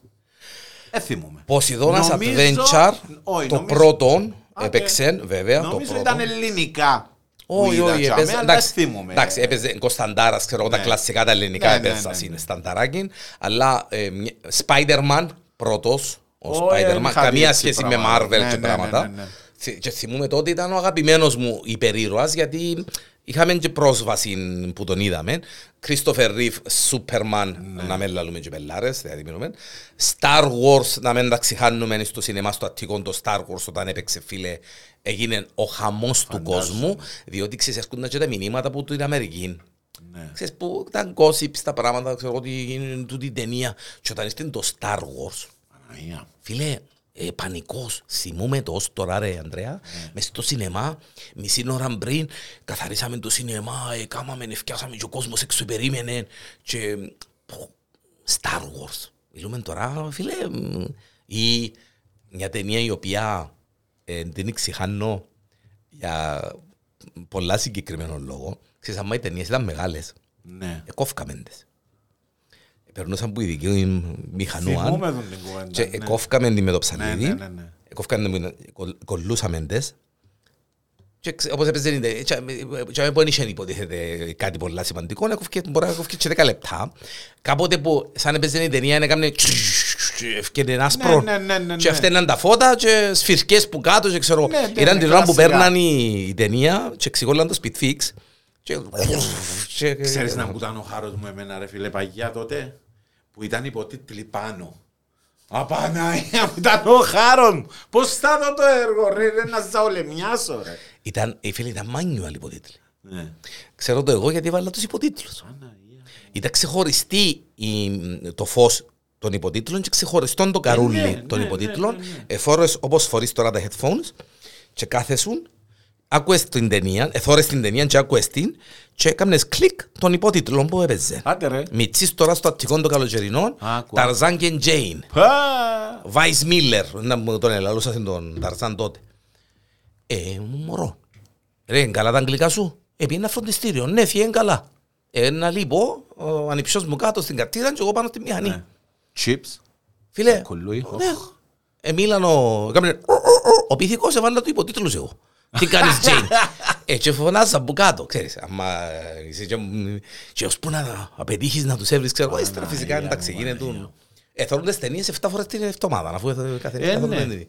Δεν θυμούμε. Ποσειδώνας Νομίζω- Adventure, όχι, το νομίζω- πρώτον, Α, έπαιξε, βέβαια, το Νομίζω πρώτο. ήταν ελληνικά. Που Όχι, είδα όχι, τζάμε, έπαιζε, αλλά εντάξει, δεν θυμούμε. εντάξει, έπαιζε Κωνσταντάρας, ξέρω εγώ, τα Ναι. κλασικά, τα ελληνικά Ναι, ναι, έπαιζα, ναι, ναι. είναι Στανταράκιν, αλλά ε, μια- Spider-Man πρώτος, ο Όχι, Spider-Man, δεν είχα δει καμία έτσι σχέση με πράγματα. Marvel Ναι, και ναι, ναι, πράγματα. ναι, ναι. Θυ- Και θυμούμαι τότε ήταν ο αγαπημένος μου υπερήρωας, γιατί είχαμε και πρόσβαση που τον είδαμε. Christopher Reeve, Superman, Ναι. να μην λαλούμε και πελάρες, δηλαδή μιλούμε. Star Wars, να μην τα ξεχάνουμε στο σινεμά στο Αττικό, το Star Wars όταν έπαιξε φίλε, έγινε ο χαμός του κόσμου, διότι ξέρεις, έρχονταν και τα μηνύματα από την Αμερική. Ναι. Ξέρεις που ήταν gossips τα πράγματα, ξέρω ότι είναι τούτη η ταινία. Και όταν ήρθε το Star Wars, Παναγία. Φίλε, ε, πανικός. Θυμούμε το ως τώρα ρε Ανδρέα, μες στο σινεμά, μισή ώρα πριν, καθαρίσαμε το σινεμά, ε, κάμαμε, ευκιάσαμε και ο κόσμος έξω περίμενε και... πω, Star Wars. Μιλούμε τώρα, φίλε, μ, ή μια ταινία η οποία ε, την ξεχάνω για πολλά συγκεκριμένο λόγο. Ξέρεις, άμα οι ταινίες ήταν μεγάλες, Ναι. εκόφκαμε τις. Περνούσαν που οι δικοί μηχανούαν Θυμούμε τον την κουβέντα. και ναι. εκόφκαμε την με το Ναι, ψαλίδι, ναι, ναι, ναι. εκόφκαμε την, κολ- κολλούσαμε τις και ξε- όπως έπαιζε η τε- και- και αν δεν είχε υποτίθεται κάτι πολύ σημαντικό, έκοφκε- μπορεί να έκοφκε και 10 λεπτά. Κάποτε που σαν έπαιζε η ταινία έκανε ευκαιρνε ένα άσπρο ναι, ναι, ναι, και ναι. φταίναν τα φώτα και σφυρκές που κάτω και ξέρω. Ναι, ναι, Ήταν ναι, την ώρα που κλασικά. παίρναν η η ταινία και εξηγόλαν το speed fix και- και- Ξέρεις να που ήταν ο χάρος μου εμένα ρε φίλε παγιά τότε που ήταν υποτίτλοι πάνω. Απαναία μου ήταν ο χάρος μου. Πώς θα δω το έργο ρε, ρε να ζαολεμιάσω ρε. Ήταν, οι φίλοι ήταν manual υποτίτλοι. Ναι. Ξέρω το εγώ γιατί βάλα τους υποτίτλους. Παναγία. Ήταν ξεχωριστή η, το φως των υποτίτλων και ξεχωριστόν το καρούλι ναι, των ναι, υποτίτλων. ναι, ναι, ναι. Εφόρες όπως φορείς τώρα τα headphones και κάθεσουν, άκουες την ταινία, εθώρες την ταινία και άκουες την και έκαμνες κλικ των υπότιτλων που έπαιζε. Άντε ρε. Μιτσής τώρα στο Αττικό των Καλοκαιρινών, Άκουα. Ταρζάν και Τζέιν. Πα. Βάις Μίλλερ, να μου τον ελαλούσα τον Ταρζάν τότε. Ε, μου μωρό. Ρε, είναι καλά τα αγγλικά σου; Επί ένα φροντιστήριο. Ναι, φύγε καλά. Ένα λίπο, ο ανιψιός μου κάτω στην καρτίδα και εγώ πάνω στη μηχανή. Ναι. Chips. Φίλε, Κουλούι. ναι. Εμίλαν ο... έκαμε- Ο πίθηκος έβαλα του υποτίτλους εγώ. Τι κάνεις Τζέιν; Ε, και φωνάζα από κάτω, ξέρεις. Άμα ε, είσαι και, και ώσπου να πετύχεις να τους έβρεις, ξέρω, ύστερα φυσικά Παναγία εντάξει, μου, γίνεται... Παναγία. Ε, θέλουν τις ταινίες 7 φορές την εβδομάδα, αφού κάθε κάθε Ε, κάθε ναι. φορά είναι-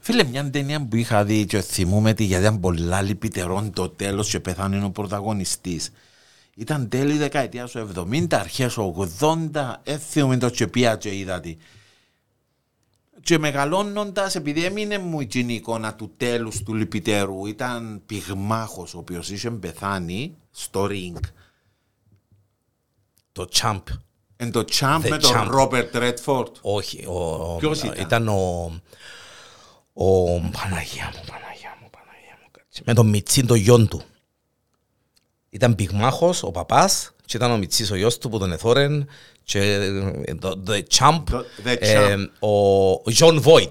Φίλε, μια ταινία που είχα δει και θυμούμαι τη γιατί ήταν πολλά λυπητερών το τέλος και πεθάνει ο πρωταγωνιστής. Ήταν τέλη δεκαετίας του 70, αρχές του 80, έθιουμε το και πια και είδα τη. Και μεγαλώνοντας, επειδή έμεινε μου εκείνη η εικόνα του τέλους του λυπητερού, ήταν πυγμάχος ο οποίος είχε πεθάνει στο ring. Το Champ. Εν το champ The με τον Champ. Ρόπερτ Ρέτφορντ. Όχι, ο, ο- Ποιος ήταν; ήταν ο, ο Παναγία μου, Παναγία μου, Παναγία μου. κάτσε. Με τον Μιτσίν το γιον του. Ήταν πυγμάχος ο παπάς και ήταν ο Μιτσής ο γιος του που τον εθώρεν και ε, το The Champ, Το- The ε, Champ. ο John Voight.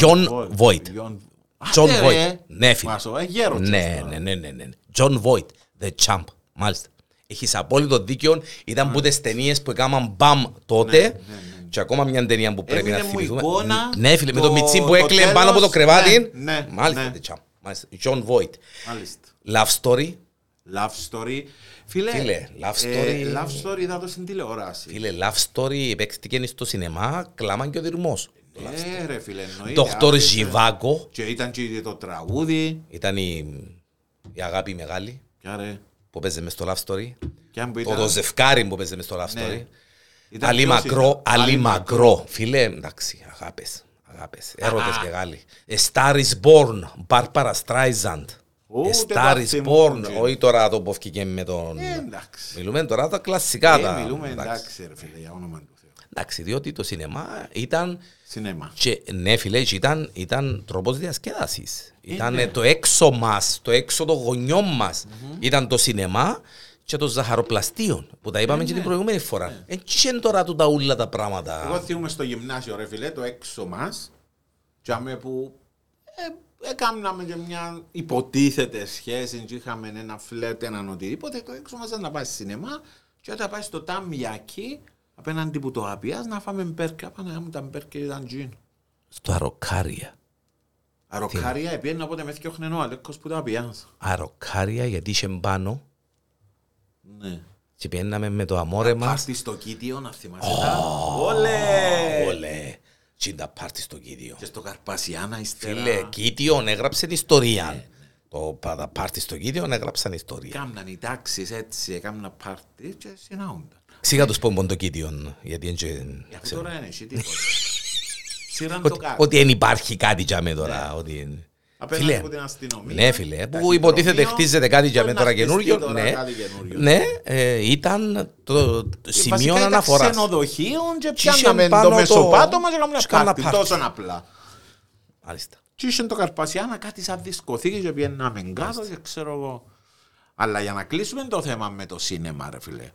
John Voight. John Άντε, Voight. ρε. Ναι, φίλε. Μάσο, ε, γέρος Ναι, τώρα. ναι, ναι, ναι, ναι. John Voight, The Champ, μάλιστα. Έχεις απόλυτο δίκιο. Ήταν που τις ταινίες που έκαναν μπαμ τότε και ακόμα μια ταινία που πρέπει να Έμεινε μου θυμηθούμε. εικόνα Ναι, φίλε, με το- το Μιτσί που το έκλαιε πάνω από το τέλος. κρεβάτι. Ναι, ναι, Μάλιστα, ναι. The Champ. Μάλιστα. John Voight. Μάλιστα. Love Story. Love story. Φίλε, Φίλε, love ε, story- love story θα το στην τηλεόραση. Φίλε, Love Story παίχτηκε στο σινεμά, κλάμαν και ο δυρμός. Ε, ρε φίλε, εννοείται. Δοκτώρ άκουσε. Ζιβάκο Και ήταν και το τραγούδι. ήταν η, η αγάπη μεγάλη Ποια ρε; που παίζε μες στο Love Story. Ποια που Το, ήταν; το ζευκάρι που παίζε μες στο Love Ναι. Story. Ήταν Αλή ποιος μακρό, ήταν; αλή μακρό. Φίλε, εντάξει, αγάπες, αγάπες. Έρωτες μεγάλοι. A Star is Born, Barbara Streisand. Ούτε A το Star is θυμούμαι. Born, όχι τώρα το που έφυγε με τον... Ε, εντάξει. Μιλούμε τώρα τα κλασικά. Ε, τα- μιλούμε εντάξει. εντάξει ρε φίλε, για όνομα του Θεού. Εντάξει, διότι το σινεμά ήταν... Σινέμα. Και, ναι, φίλε, και ήταν, ήταν τρόπος διασκέδασης. Ήταν ναι. το έξω μας, το έξω των γονιών μας. Ήταν το σινεμά και το ζαχαροπλαστείο, που τα είπαμε και την προηγούμενη φορά. Έτσι είναι τώρα του τα ούλα τα πράγματα. Εγώ θυμούμαι στο γυμνάσιο ρε φίλε, το έξω μας. Και άμε που ε, έκαναμε και μια υποτίθεται σχέση και είχαμε ένα φλερτ, έναν οτιδήποτε. Το έξω μας ήταν να πάει στη σινεμά και όταν πάει στο Ταμιακή απέναντι που το απιάς να φάμε μπέρκα. Πάνω μου τα μπέρκα ήταν τζιν. Στο Αροκάρια. Αροκάρια επίεννα οπότε με θυκιόχνε ο Αλέκος που το απιάς. Αροκάρια γιατί είχε πάνω Ναι. και πιέναμε με το αμόρε μας. Πάρτι στο κήτιο να θυμάσαι τα. Όλε! Όλε. Τι είναι τα πάρτι στο κήτιο. Και στο Καρπασιάνα ύστερα. Φίλε, κήτιο έγραψε την ιστορία. Το πα- τα πάρτι στο κήτιο έγραψαν ιστορία. Κάμναν οι τάξεις έτσι, έκαναν πάρτι και συνάουνταν. Ξήγα τους πω το κήτιο, γιατί είναι και- Για αυτό ξέρω. τώρα είναι εσύ τίποτα. Σύραν το Ότι- κάτω. Ότι δεν υπάρχει κάτι για με τώρα. ότι- Απέναντι Φίλε, από την αστυνομία. Ναι, φίλε, που ταχυδρομείο, υποτίθεται χτίζεται κάτι για το με να τώρα χτιστεί καινούριο. τώρα Ναι, κάτι καινούριο. ναι ε, ήταν το το σημείο Βασικά ήταν αναφοράς. ξενοδοχείων και Και είχε πιάνναμε πάνω το το- μεσοπάτωμα και κάναμε και κάνα πάρτι. πάρτι. Τόσο απλά. Μάλιστα. Και είχε το Καρπασιάνα κάτι σαν δισκοθήκη και πιέναμε κάτω και ξέρω εγώ. Αλλά για να κλείσουμε το θέμα με το σίνεμα ρε φίλε.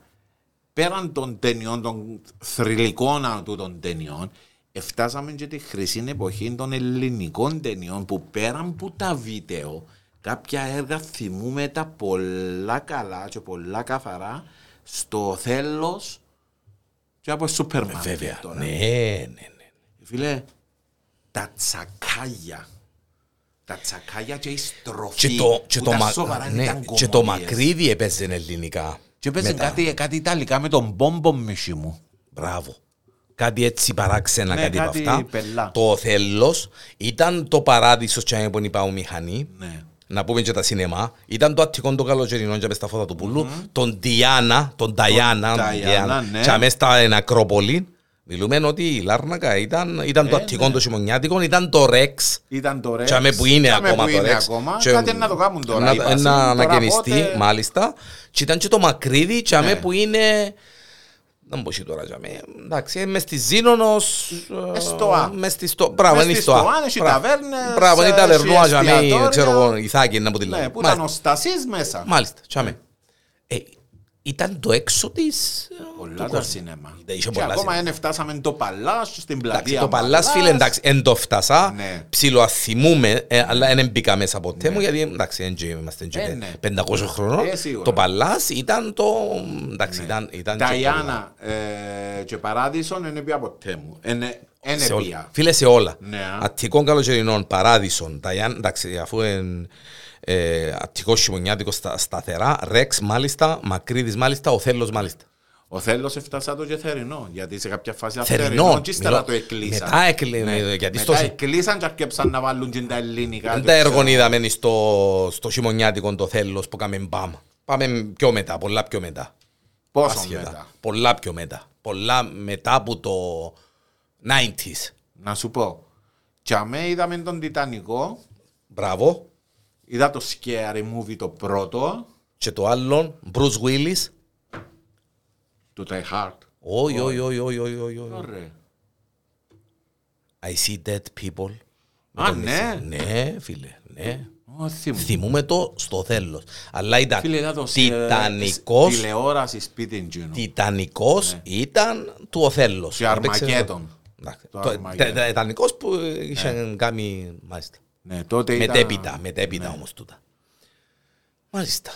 Πέραν των ταινιών, των θρηλυκών του των ταινιών, εφτάσαμε και τη χρυσή εποχή των ελληνικών ταινιών που πέραν που τα βίντεο, κάποια έργα θυμούμε τα πολλά καλά και πολλά καθαρά στο θέλος και από σούπερ μάρκετ Βέβαια. τώρα. Ναι, ναι, ναι. Φίλε, τα τσακάγια. Τα τσακάγια και η στροφή. Και το, και που το, τα μα- σοβαρά ναι, ήταν και το κομμωδίες. μακρύδι έπαιζε ελληνικά. Και έπαιζε Μετά. κάτι, κάτι ιταλικά με τον μπόμπο μισή μου. Μπράβο. Κάτι έτσι παράξενα, Ναι, κάτι από κάτι αυτά. πελά. Το θέλος ήταν το παράδεισος και που είπα ο μηχανή. Ναι. Να πούμε και τα σινεμά. Ήταν το αττικό το καλοκαιρινό και μες στα φώτα του πουλού. Τον Διάννα, τον Νταϊάννα. Νταϊάννα, ναι. Και μες στα εν Ακρόπολη. Μιλούμε ότι η Λάρνακα ήταν, ήταν το Ε, αττικό ναι. το χειμωνιάτικο, ήταν το Ρεξ. Ήταν το Rex. Τσάμε που είναι Τσάμε ακόμα που το είναι Ρεξ. ακόμα. Και Κάτι να το κάνουν τώρα. Να, είπα, να τώρα ανακαινιστεί, πότε- μάλιστα. Και ήταν και το μακρύδι, τσάμε Ναι. που είναι... Δεν μπορεί τώρα τσάμε. Εντάξει, μες στη Ζήνονος... ε, Εστοά. Μες στη στο... Μπράβο, Μες είναι η στη Στοά. Στοά, έχει Μπράβο. ταβέρνες, Μπράβο, είναι η ε, ταβερνούα έχει τσάμε, εστιατόρια. ξέρω εγώ, η Θάκη να που τη Ναι, λέω. που ήταν ο Στασής μέσα. Μάλιστα, τσάμε. Ε, ήταν το έξω της... Πολλά τα σινέμα. Είχε Και πολλά ακόμα σινέμα. δεν φτάσαμε το Παλάς στην Εντάξει, πλατεία το Παλάς, φίλε, εντάξει, εν το φτάσα, Ναι. ψιλοαθυμούμε, ε, αλλά δεν μπήκα μέσα ποτέ μου, γιατί εντάξει, εν και είμαστε και Ε, ναι. 500 χρονών. Ε, σίγουρα. Το Παλάς ήταν το... Εντάξει, ήταν, ήταν και Ταϊάννα ε, και Παράδεισον δεν πια ποτέ μου. Είναι σε όλα. πια. Φίλε σε όλα. Ναι. Αττικών καλοκαιρινών, παράδεισον, Ταϊάν, εντάξει, αφού είναι ε, αττικό χειμωνιάτικος στα, σταθερά, Ρεξ μάλιστα, Μακρύδης μάλιστα, ο Θέλος μάλιστα. Ο Θέλος έφτασα το και θερινό, γιατί σε κάποια φάση Θερινό, και ύστερα μιλώ- το εκλείσαν. μετά εκλε- Ναι. γιατί Μετά στο- εκλείσαν και αρκέψαν να βάλουν και τα ελληνικά. Δεν και τα ξέρω. έργον είδαμε στο, στο χειμωνιάτικο το Θέλος που κάμε μπαμ. Πάμε πιο μετά, πολλά πιο μετά. Πόσο Άσχετα. μετά; Πολλά πιο μετά. Πολλά μετά από το 90s. Να σου πω. Και αμέ είδαμε τον Τιτανικό, Μπράβο. Είδα το Scary Movie το πρώτο, Και το άλλο, Bruce Willis. του Die Hard. Όχι, όχι, όχι, όχι, όχι, όχι, όχι. Ωραία. I see dead people. Με Α, τον ναι. νησί. Ναι, φίλε, ναι. Ω, θυμούμαι. Θυμούμε το στο θέλος. Αλλά ήταν Φίλε, είδα το σε- τιτανικός, Τηλεόρασης σπίτι τζίνου. τιτανικός ήταν του ο θέλος. Και Αν δεν ξέρω- Αρμακέτον. Εντάξει, Το το- Αρμαγέτον. τε- Τιτανικός που είχε κάνει, μάλιστα. Ναι, τότε ήταν... Μετέπειτα, μετέπειτα όμως τούτα. Μάλιστα.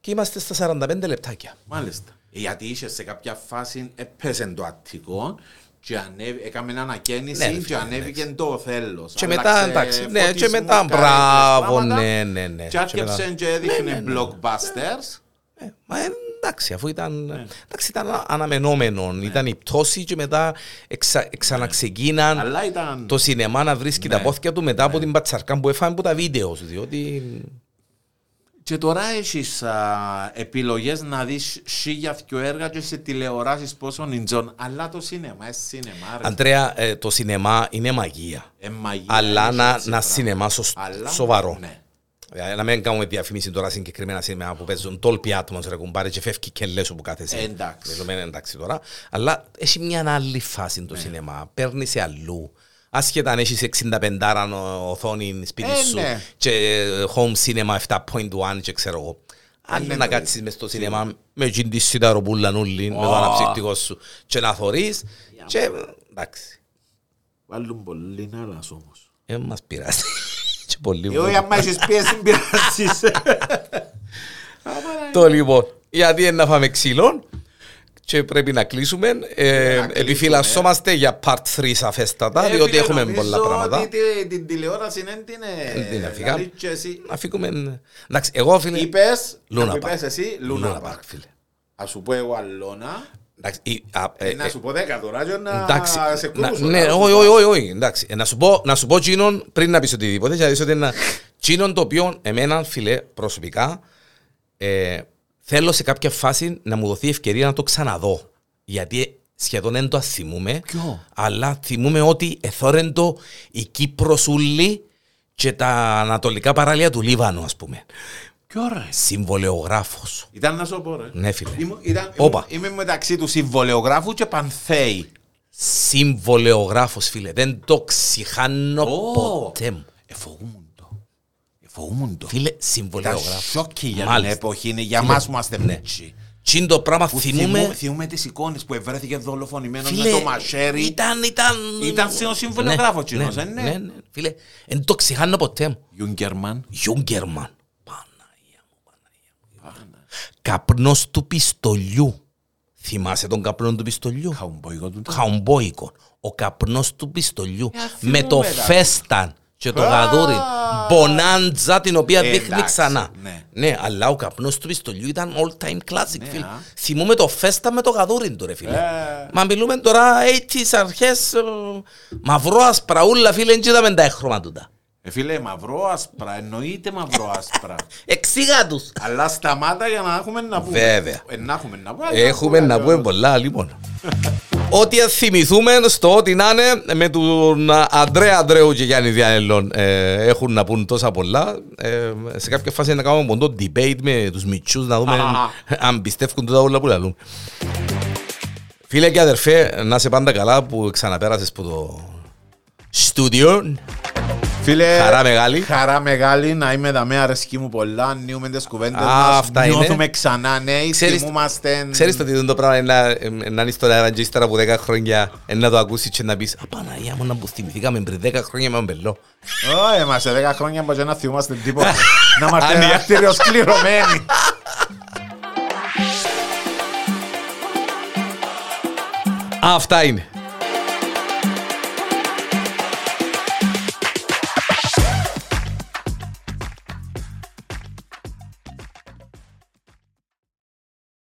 Και είμαστε στα 45 λεπτάκια. Μάλιστα. Γιατί είχε σε κάποια φάση έπεσε το Αττικό και ανέβη, έκαμε ανακαίνιση Ναι, ρε και φίλε, ανέβηκε το θέλος. Και Άλλαξε μετά, εντάξει, ναι, και φωτισμούς, μετά, κάρετες, μπράβο, πράγματα. ναι, ναι, ναι. Και Και άρχισε μετά- και έδειχνε blockbusters. Ε, Μα ε, εντάξει, αφού ήταν, Ναι. εντάξει, ήταν αναμενόμενο. Ήταν η πτώση και μετά εξα, ξαναξεκίναν Αλλά ήταν... το σινεμά να βρίσκει τα πόθηκια του μετά από την πατσαρκά που έφανε από τα βίντεος. Διότι Και τώρα έχεις α, επιλογές να δεις χίλια δυο έργα και σε τηλεοράσεις πόσο νιντζόν. Αλλά το σινεμά, είναι σινεμά. ρε. Αντρέα, ε, το σινεμά είναι μαγεία. Ε, μαγεία, Αλλά είναι να, έτσι να πράγμα. σινεμά σωσ- Αλλά, σοβαρό. Ναι. Ε, Να μην κάνουμε διαφήμιση τώρα συγκεκριμένα σινεμά που παίζουν τόλπι άτομος ρε κουμπάρε και φεύγει και λες όπου κάθεσαι. Ε, εντάξει. Δεδομένου, εντάξει τώρα. Αλλά έχει μια άλλη φάση Ναι. το σινεμά. Παίρνει σε αλλού. Άσχετα αν έχεις 65 οθόνη σπίτι Ε, σου ναι. και ε, home cinema 7.1 και ξέρω εγώ. Αν ναι, να ναι. κάτσεις μες στο σινεμά με εκείνη της σιταροπούλα νουλή, με το Ω. αναψυκτικός σου και να θωρείς και εντάξει. Βάλουν πολύ άλλας όμως. Ε, μας πειράζει. Και πολύ Ε, όχι, άμα έχεις πίεση, πειράζεις. Το λοιπόν, γιατί είναι να φάμε ξύλο και πρέπει να κλείσουμε. Ε, κλείσουμε. επιφυλασσόμαστε για part 3 σαφέστατα, Ε, διότι φίλε, έχουμε νομίζω πολλά πράγματα. ότι τη- την τηλεόραση δεν την Δεν την ε, αφήγα. δηλαδή και εσύ Να φύγουμε. Εντάξει, εγώ φίλε. Είπες, Luna να Park. είπες εσύ, Luna Luna Park, Park. φίλε. Ας σου πω εγώ Αλώνα, Εντάξει, η- α, ε, ε, να ε, σου πω δέκα τώρα και να εντάξει, σε να- κρούσω. ναι, να σου όχι, πω. όχι, όχι, όχι, εντάξει. Ε, Να σου πω, να σου πω τσίνον πριν να πεις οτιδήποτε, γιατί είσαι ότι είναι τσίνον το οποίο εμένα, φίλε, προσωπικά, ε, θέλω σε κάποια φάση να μου δοθεί ευκαιρία να το ξαναδώ. Γιατί σχεδόν δεν το θυμούμαι, Ποιο; αλλά θυμούμαι ότι εθώρεν το η Κύπρος ούλη και τα ανατολικά παράλια του Λίβανου, ας πούμε. Ποιο ρε. Συμβολεογράφος. Ήταν να σου πω ρε. Ναι, φίλε. Ήμουν- ήταν- Όπα. ήμουν- Είμαι μεταξύ του συμβολεογράφου και πανθέη. Συμβολεογράφος, φίλε. Δεν το ξηχάνω Ω. ποτέ μου. Εφοβούμουν το. Εφοβούμουν το. Φίλε, Ήταν συμβολεογράφος. σόκι για την Μάλιστα. εποχή, είναι για Φίλε, μας που είμαστε ναι. μίτσι. Τι το πράγμα Που θυμούμε. θυμούμε, θυμούμε τις εικόνες που ευρέθηκε δολοφονημένος με Φίλε, το μαχαίρι. Ήταν, ήταν... Ήταν σε ο συμβολιογράφος κοινός, ναι, ε, ναι. ναι, ναι. Φίλε, δεν το ξεχάνω ποτέ μου. Γιούγκερμαν. Γιούγκερμαν. Παναγία μου, Παναγία μου. Καπνός του πιστολιού. Θυμάσαι τον καπνό του πιστολιού; Χαουμπόικο του. Χαουμπόικο. Ο καπνός του πιστολιού. Ε, Με το θυμούμαι τα. φέσταν και το Α. γαδούρι. Μπονάντζα την οποία Ε, δείχνει εντάξει, ξανά. ναι. Ναι, αλλά ο καπνός του πιστολιού ήταν all time classic, Ναι, φίλε. α. Θυμούμε το φέστα με το γαδούρι του, ρε φίλε. Ε. Μα μιλούμε τώρα 80s αρχές, ε, μαυρό ασπραούλα, φίλε, δεν είδαμε τα έχρωμα τούτα. Ε, φίλε, μαυρό άσπρα, εννοείται μαυρό άσπρα. Εξήγα τους. Αλλά σταμάτα για να έχουμε να πούμε. Βέβαια. Ε, να έχουμε να πούμε. Έχουμε να πούμε πολλά, λοιπόν. Ό,τι θυμηθούμε στο ό,τι να είναι με τον Αντρέα Αντρέου και Γιάννη Διανελών ε, έχουν να πούν τόσα πολλά. Ε, σε κάποια φάση να κάνουμε ποντό debate με τους μητσούς να δούμε αν πιστεύουν τούτα όλα που λαλούν. Φίλε και αδερφέ, να σε πάντα καλά που ξαναπέρασες από το στούντιο. Φίλε, Χαρά μεγάλη. Χαρά μεγάλη να είμαι εδώ με αρέσκει μου πολλά. Ανοίγουμε τις κουβέντες Α, μας. αυτά είναι. Νιώθουμε ξανά νέοι. Ξέρεις- Θυμούμαστε. Ξέρεις το ότι το πράγμα είναι να- ε, να είναι στο Ραβαντζή ύστερα από 10 χρόνια ε, να το ακούσεις και να πεις «Απαναγία μου να που θυμηθήκαμε πριν 10 χρόνια με τον Μπελό». Όχι, μα σε 10 χρόνια μπορεί να θυμούμαστε τίποτα. Να είμαστε δακτυλιοσκληρωμένοι. Αυτά είναι.